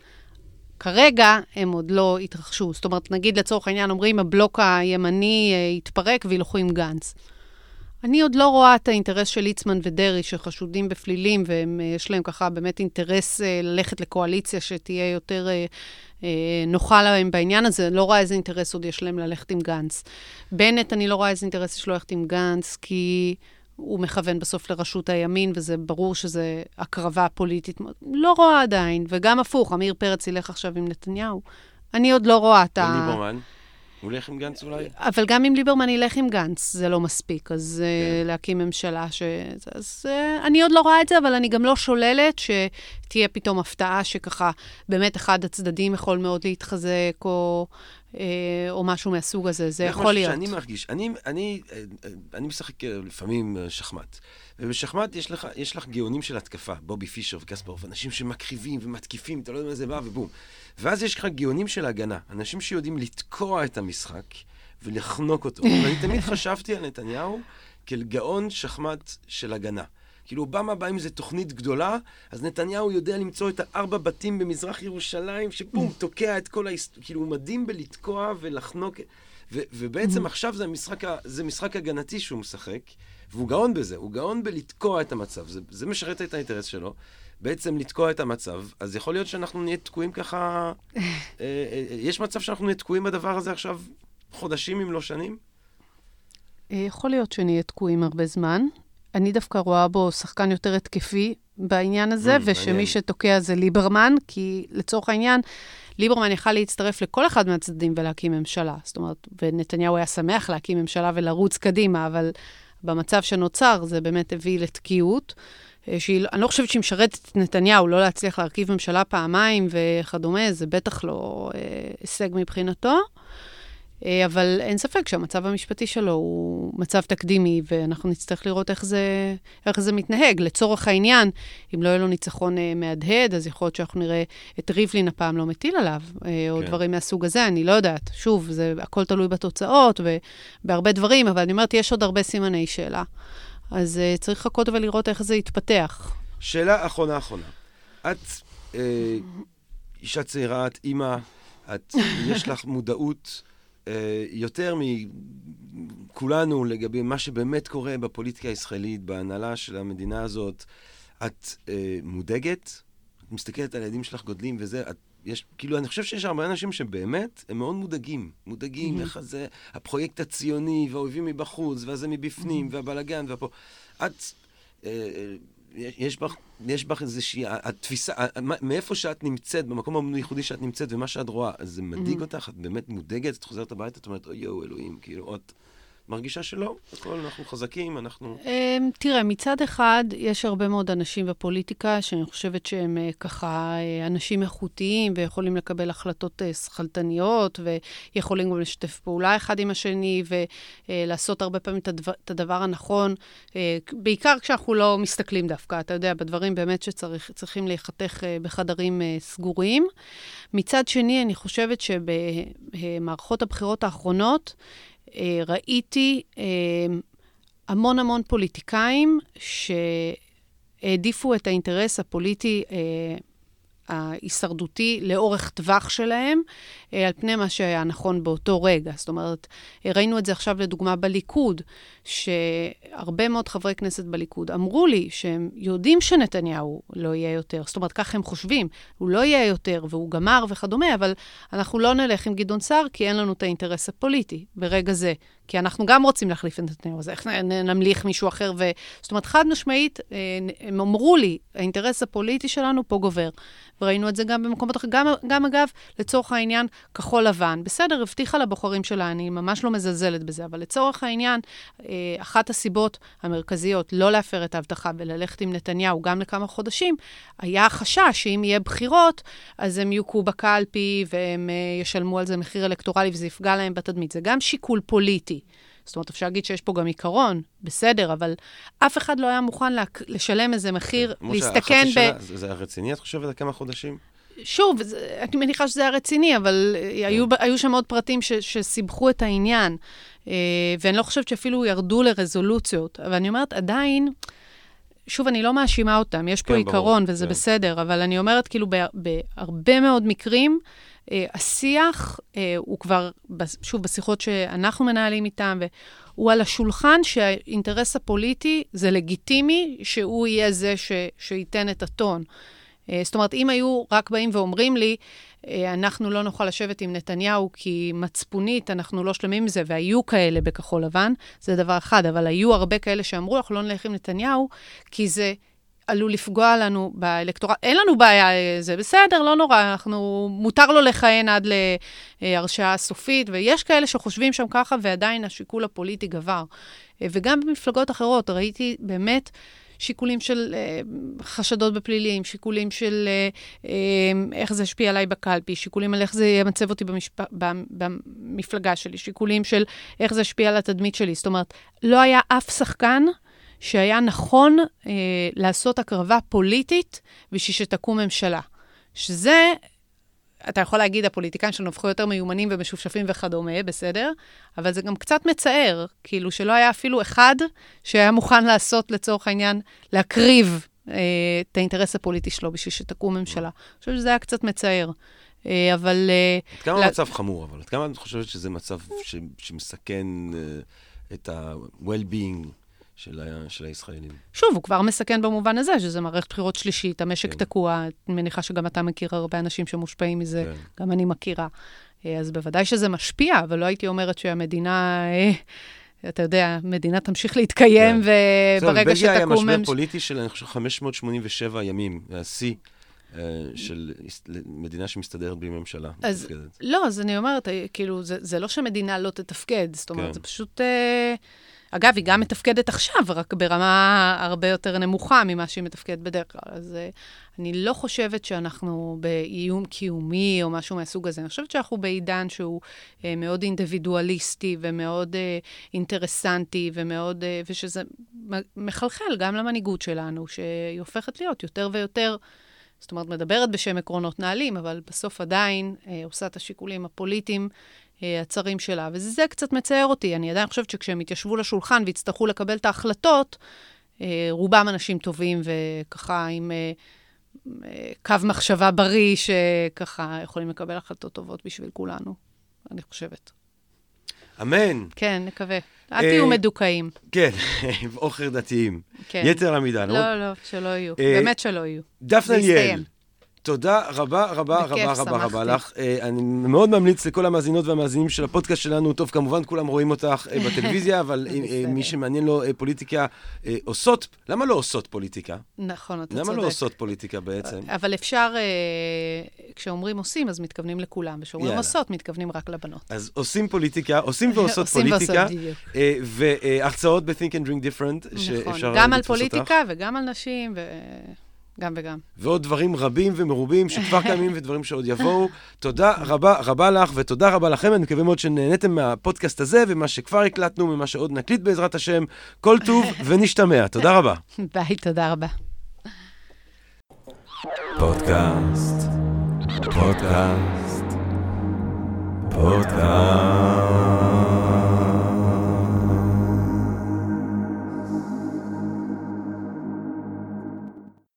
כרגע הם עוד לא התרחשו. זאת אומרת, נגיד לצורך העניין אומרים, הבלוק הימני אה, יתפרק וילכו עם גנץ. אני עוד לא רואה את האינטרס של ליצמן ודרעי, שחשודים בפלילים, ויש להם ככה באמת אינטרס אה, ללכת לקואליציה שתהיה יותר אה, אה, נוחה להם בעניין הזה. לא רואה איזה אינטרס עוד יש להם ללכת עם גנץ. בנט, אני לא רואה איזה אינטרס יש לו ללכת עם גנץ, כי הוא מכוון בסוף לראשות הימין, וזה ברור שזה הקרבה פוליטית. לא רואה עדיין, וגם הפוך, עמיר פרץ ילך עכשיו עם נתניהו. אני עוד לא רואה את ה... ליברמן? הוא הולך עם גנץ אולי? אבל גם אם ליברמן ילך עם גנץ, זה לא מספיק. אז כן. כן. להקים ממשלה ש... אז uh, אני עוד לא רואה את זה, אבל אני גם לא שוללת שתהיה פתאום הפתעה שככה, באמת אחד הצדדים יכול מאוד להתחזק, או, אה, או משהו מהסוג הזה. זה יכול להיות. זה משהו שאני מרגיש. אני, אני, אה, אה, אני משחק אה, לפעמים אה, שחמט. ובשחמט יש לך, יש לך גאונים של התקפה, בובי פישר וקספרוב, אנשים שמקריבים ומתקיפים, אתה לא יודע מה זה בא ובום. ואז יש לך גאונים של הגנה, אנשים שיודעים לתקוע את המשחק ולחנוק אותו. ואני תמיד חשבתי על נתניהו כאל גאון שחמט של הגנה. כאילו, אובמה בא עם איזו תוכנית גדולה, אז נתניהו יודע למצוא את הארבע בתים במזרח ירושלים, שבום, תוקע את כל ההיסט... כאילו, הוא מדהים בלתקוע ולחנוק. ו- ובעצם עכשיו זה משחק, ה- זה משחק הגנתי שהוא משחק, והוא גאון בזה, הוא גאון בלתקוע את המצב. זה, זה משרת את האינטרס שלו, בעצם לתקוע את המצב. אז יכול להיות שאנחנו נהיה תקועים ככה... אה, אה, אה, יש מצב שאנחנו נהיה תקועים בדבר הזה עכשיו חודשים אם לא שנים? אה, יכול להיות שנהיה תקועים הרבה זמן. אני דווקא רואה בו שחקן יותר התקפי בעניין הזה, Mm, מעניין. ושמי שתוקע זה ליברמן, כי לצורך העניין, ליברמן יכל להצטרף לכל אחד מהצדדים ולהקים ממשלה. זאת אומרת, ונתניהו היה שמח להקים ממשלה ולרוץ קדימה, אבל במצב שנוצר זה באמת הביא לתקיעות. אה, שהיא, אני לא חושבת שהיא משרתת את נתניהו, לא להצליח להרכיב ממשלה פעמיים וכדומה, זה בטח לא אה, הישג מבחינתו. אה, אבל אין ספק שהמצב המשפטי שלו הוא מצב תקדימי, ואנחנו נצטרך לראות איך זה, איך זה מתנהג. לצורך העניין, אם לא יהיה לו ניצחון אה, מהדהד, אז יכול להיות שאנחנו נראה את ריבלין הפעם לא מטיל עליו, אה, או כן. דברים מהסוג הזה, אני לא יודעת. שוב, זה הכל תלוי בתוצאות ובהרבה דברים, אבל אני אומרת, יש עוד הרבה סימני שאלה. אז אה, צריך לחכות ולראות איך זה יתפתח. שאלה אחרונה אחרונה. את אה, אישה צעירה, את אימא, את, יש לך מודעות יותר מכולנו לגבי מה שבאמת קורה בפוליטיקה הישראלית, בהנהלה של המדינה הזאת. את אה, מודאגת? את מסתכלת על הילדים שלך גודלים וזה, את יש, כאילו, אני חושב שיש הרבה אנשים שבאמת, הם מאוד מודאגים. מודאגים, Mhm. איך זה, הפרויקט הציוני, והאויבים מבחוץ, והזה מבפנים, והבלגן, והפה. את, אה, אה, יש בך, יש בך איזושהי, התפיסה, מאיפה שאת נמצאת, במקום הייחודי שאת נמצאת, ומה שאת רואה, אז זה מדאיג Mhm. אותך? את באמת מודאגת? את חוזרת הביתה, את אומרת, אוי יואו, אלוהים, כאילו, את מרגישה שלא, הכל, אנחנו חזקים, אנחנו... אמ, תראה, מצד אחד, יש הרבה מאוד אנשים בפוליטיקה שאני חושבת שהם אה, ככה אה, אנשים איכותיים ויכולים לקבל החלטות אה, שכלתניות, ויכולים גם לשתף פעולה אחד עם השני, ולעשות הרבה פעמים את הדבר, הנכון, בעיקר כשאנחנו לא מסתכלים דווקא, אתה יודע, בדברים באמת שצריכים להיחתך בחדרים סגורים. מצד שני, אני חושבת שבמערכות הבחירות האחרונות, ראיתי אה, המון המון פוליטיקאים שהעדיפו את האינטרס הפוליטי אה, ההישרדותי לאורך טווח שלהם, אה, על פני מה שהיה נכון באותו רגע. זאת אומרת, אה, ראינו את זה עכשיו לדוגמה בליכוד, שהרבה מאוד חברי כנסת בליכוד אמרו לי שהם יודעים שנתניהו לא יהיה יותר. זאת אומרת, ככה הם חושבים, הוא לא יהיה יותר והוא גמר וכדומה, אבל אנחנו לא נלך עם גדעון סער כי אין לנו את האינטרס הפוליטי ברגע זה. כי אנחנו גם רוצים להחליף את נתניהו, אז איך נמליך מישהו אחר? ו... זאת אומרת, חד משמעית, אה, הם אמרו לי, האינטרס הפוליטי שלנו פה גובר. וראינו את זה גם במקומות אחרים. גם, גם אגב, לצורך העניין, כחול לבן. בסדר, הבטיחה לבוחרים שלה, אני ממש לא מזלזלת בזה, אבל לצורך העניין, אה, אחת הסיבות המרכזיות לא להפר את ההבטחה וללכת עם נתניהו גם לכמה חודשים, היה החשש שאם יהיה בחירות, אז הם יוכו בקלפי והם אה, ישלמו על זה מחיר אלקטורלי וזה יפגע להם בתדמית. זה גם שיקול פוליטי. זאת אומרת, אפשר להגיד שיש פה גם עיקרון, בסדר, אבל אף אחד לא היה מוכן. לשלם איזה מחיר, למרות להסתכן ב... זה רציני, את חושבת, כמה חודשים? שוב, זה, אני מניחה שזה היה רציני, אבל אה, היו, היו שם עוד פרטים ש, שסיבכו את העניין, אה, ואני לא חושבת שאפילו ירדו לרזולוציות. אבל אני אומרת, עדיין, שוב, אני לא מאשימה אותם, יש פה כן, עיקרון ברור, וזה כן. בסדר, אבל אני אומרת, כאילו, בה- בהרבה מאוד מקרים, אה, השיח הוא כבר, שוב, בשיחות שאנחנו מנהלים איתם, הוא על השולחן שהאינטרס הפוליטי זה לגיטימי שהוא יהיה זה ש, שייתן את הטון. אה, זאת אומרת, אם היו רק באים ואומרים לי, אה, אנחנו לא נוכל לשבת עם נתניהו כי מצפונית אנחנו לא שלמים עם זה, והיו כאלה בכחול לבן, זה דבר אחד, אבל היו הרבה כאלה שאמרו, אנחנו לא נלך עם נתניהו, כי זה עלול לפגוע לנו באלקטורט. אין לנו בעיה, זה בסדר, לא נורא, אנחנו, מותר לו לכהן עד להרשעה סופית, ויש כאלה שחושבים שם ככה, ועדיין השיקול הפוליטי גבר. אה, וגם במפלגות אחרות, ראיתי באמת... שיקולים של אה, חשדות בפלילים, שיקולים של אה, אה, איך זה ישפיע עליי בקלפי, שיקולים על איך זה ימצב אותי במשפ... במפלגה שלי, שיקולים של איך זה ישפיע על התדמית שלי. זאת אומרת, לא היה אף שחקן שהיה נכון אה, לעשות הקרבה פוליטית בשביל שתקום ממשלה. שזה, אתה יכול להגיד, הפוליטיקאים שלנו הפכו יותר מיומנים ומשופשפים וכדומה, בסדר? אבל זה גם קצת מצער, כאילו שלא היה אפילו אחד שהיה מוכן לעשות, לצורך העניין, להקריב אה, את האינטרס הפוליטי שלו בשביל שתקום ממשלה. אני חושבת שזה היה קצת מצער. אה, אבל... אה, עד כמה לה- המצב חמור, אבל עד כמה את חושבת שזה מצב ש- שמסכן אה, את ה-well-being של ה- של הישראלים? שוב, הוא כבר מסכן במובן הזה, שזה מערכת בחירות שלישית, המשק כן. תקוע, אני מניחה שגם אתה מכיר הרבה אנשים שמושפעים מזה, כן. גם אני מכירה. אה, אז בוודאי שזה משפיע, אבל לא הייתי אומרת שהמדינה, אה, אתה יודע, המדינה תמשיך להתקיים, כן. וברגע בבלגיה היה שתקום... משבר ממש- פוליטי של, אני חושב, 587 ימים, השיא אה, של מדינה שמסתדרת בלי ממשלה. אז- מתפקדת. לא, אז אני אומרת, כאילו, זה, זה לא שהמדינה לא תתפקד, זאת אומרת, כן. זה פשוט... אה, אגב, היא גם מתפקדת עכשיו, רק ברמה הרבה יותר נמוכה ממה שהיא מתפקדת בדרך כלל. אז אה, אני לא חושבת שאנחנו באיום קיומי או משהו מהסוג הזה. אני חושבת שאנחנו בעידן שהוא אה, מאוד אינדיבידואליסטי ומאוד אה, אינטרסנטי ומאוד... ושזה מחלחל גם למנהיגות שלנו, שהיא הופכת להיות יותר ויותר... זאת אומרת, מדברת בשם עקרונות נעלים, אבל בסוף עדיין אה, עושה את השיקולים הפוליטיים הצרים שלה. וזה קצת מצער אותי. אני עדיין חושבת שכשהם יתיישבו לשולחן ויצטרכו לקבל את ההחלטות, אה, רובם אנשים טובים וככה עם אה, אה, קו מחשבה בריא, שככה יכולים לקבל החלטות טובות בשביל כולנו, אני חושבת. אמן. כן, נקווה. אל אה, תהיו מדוכאים. כן, אוכר דתיים. כן. יתר המידה. למרות- לא, לא, שלא יהיו. אה, באמת שלא יהיו. דפנה ליאל. תודה רבה רבה רבה רבה רבה. לך. אה, אני מאוד ממליץ לכל המאזינות והמאזינים של הפודקאסט שלנו, טוב, כמובן כולם רואים אותך אה, בטלוויזיה, אבל אה. מי שמעניין לו פוליטיקה, עושות, למה לא עושות פוליטיקה? נכון, אתה למה צודק. לא עושות פוליטיקה בעצם? אבל אפשר, כשאומרים עושים, אז מתכוונים לכולם, וכשאומרים. עושות, מתכוונים רק לבנות. אז עושים פוליטיקה, עושים ועושות פוליטיקה, והרצאות ב-Think and Drink Different, שאפשר נכון, גם על לתפוס אותך. פוליטיקה וגם על נשים, וגם וגם. ועוד דברים רבים ומרובים שכבר קיימים ודברים שעוד יבואו. תודה רבה רבה לך ותודה רבה לכם. אני מקווה מאוד שנהניתם מהפודקאסט הזה ומה שכבר הקלטנו ומה שעוד נקליט בעזרת השם. כל טוב ונשתמע. תודה רבה. ביי, תודה רבה. פודקאסט, פודקאסט, פודקאסט.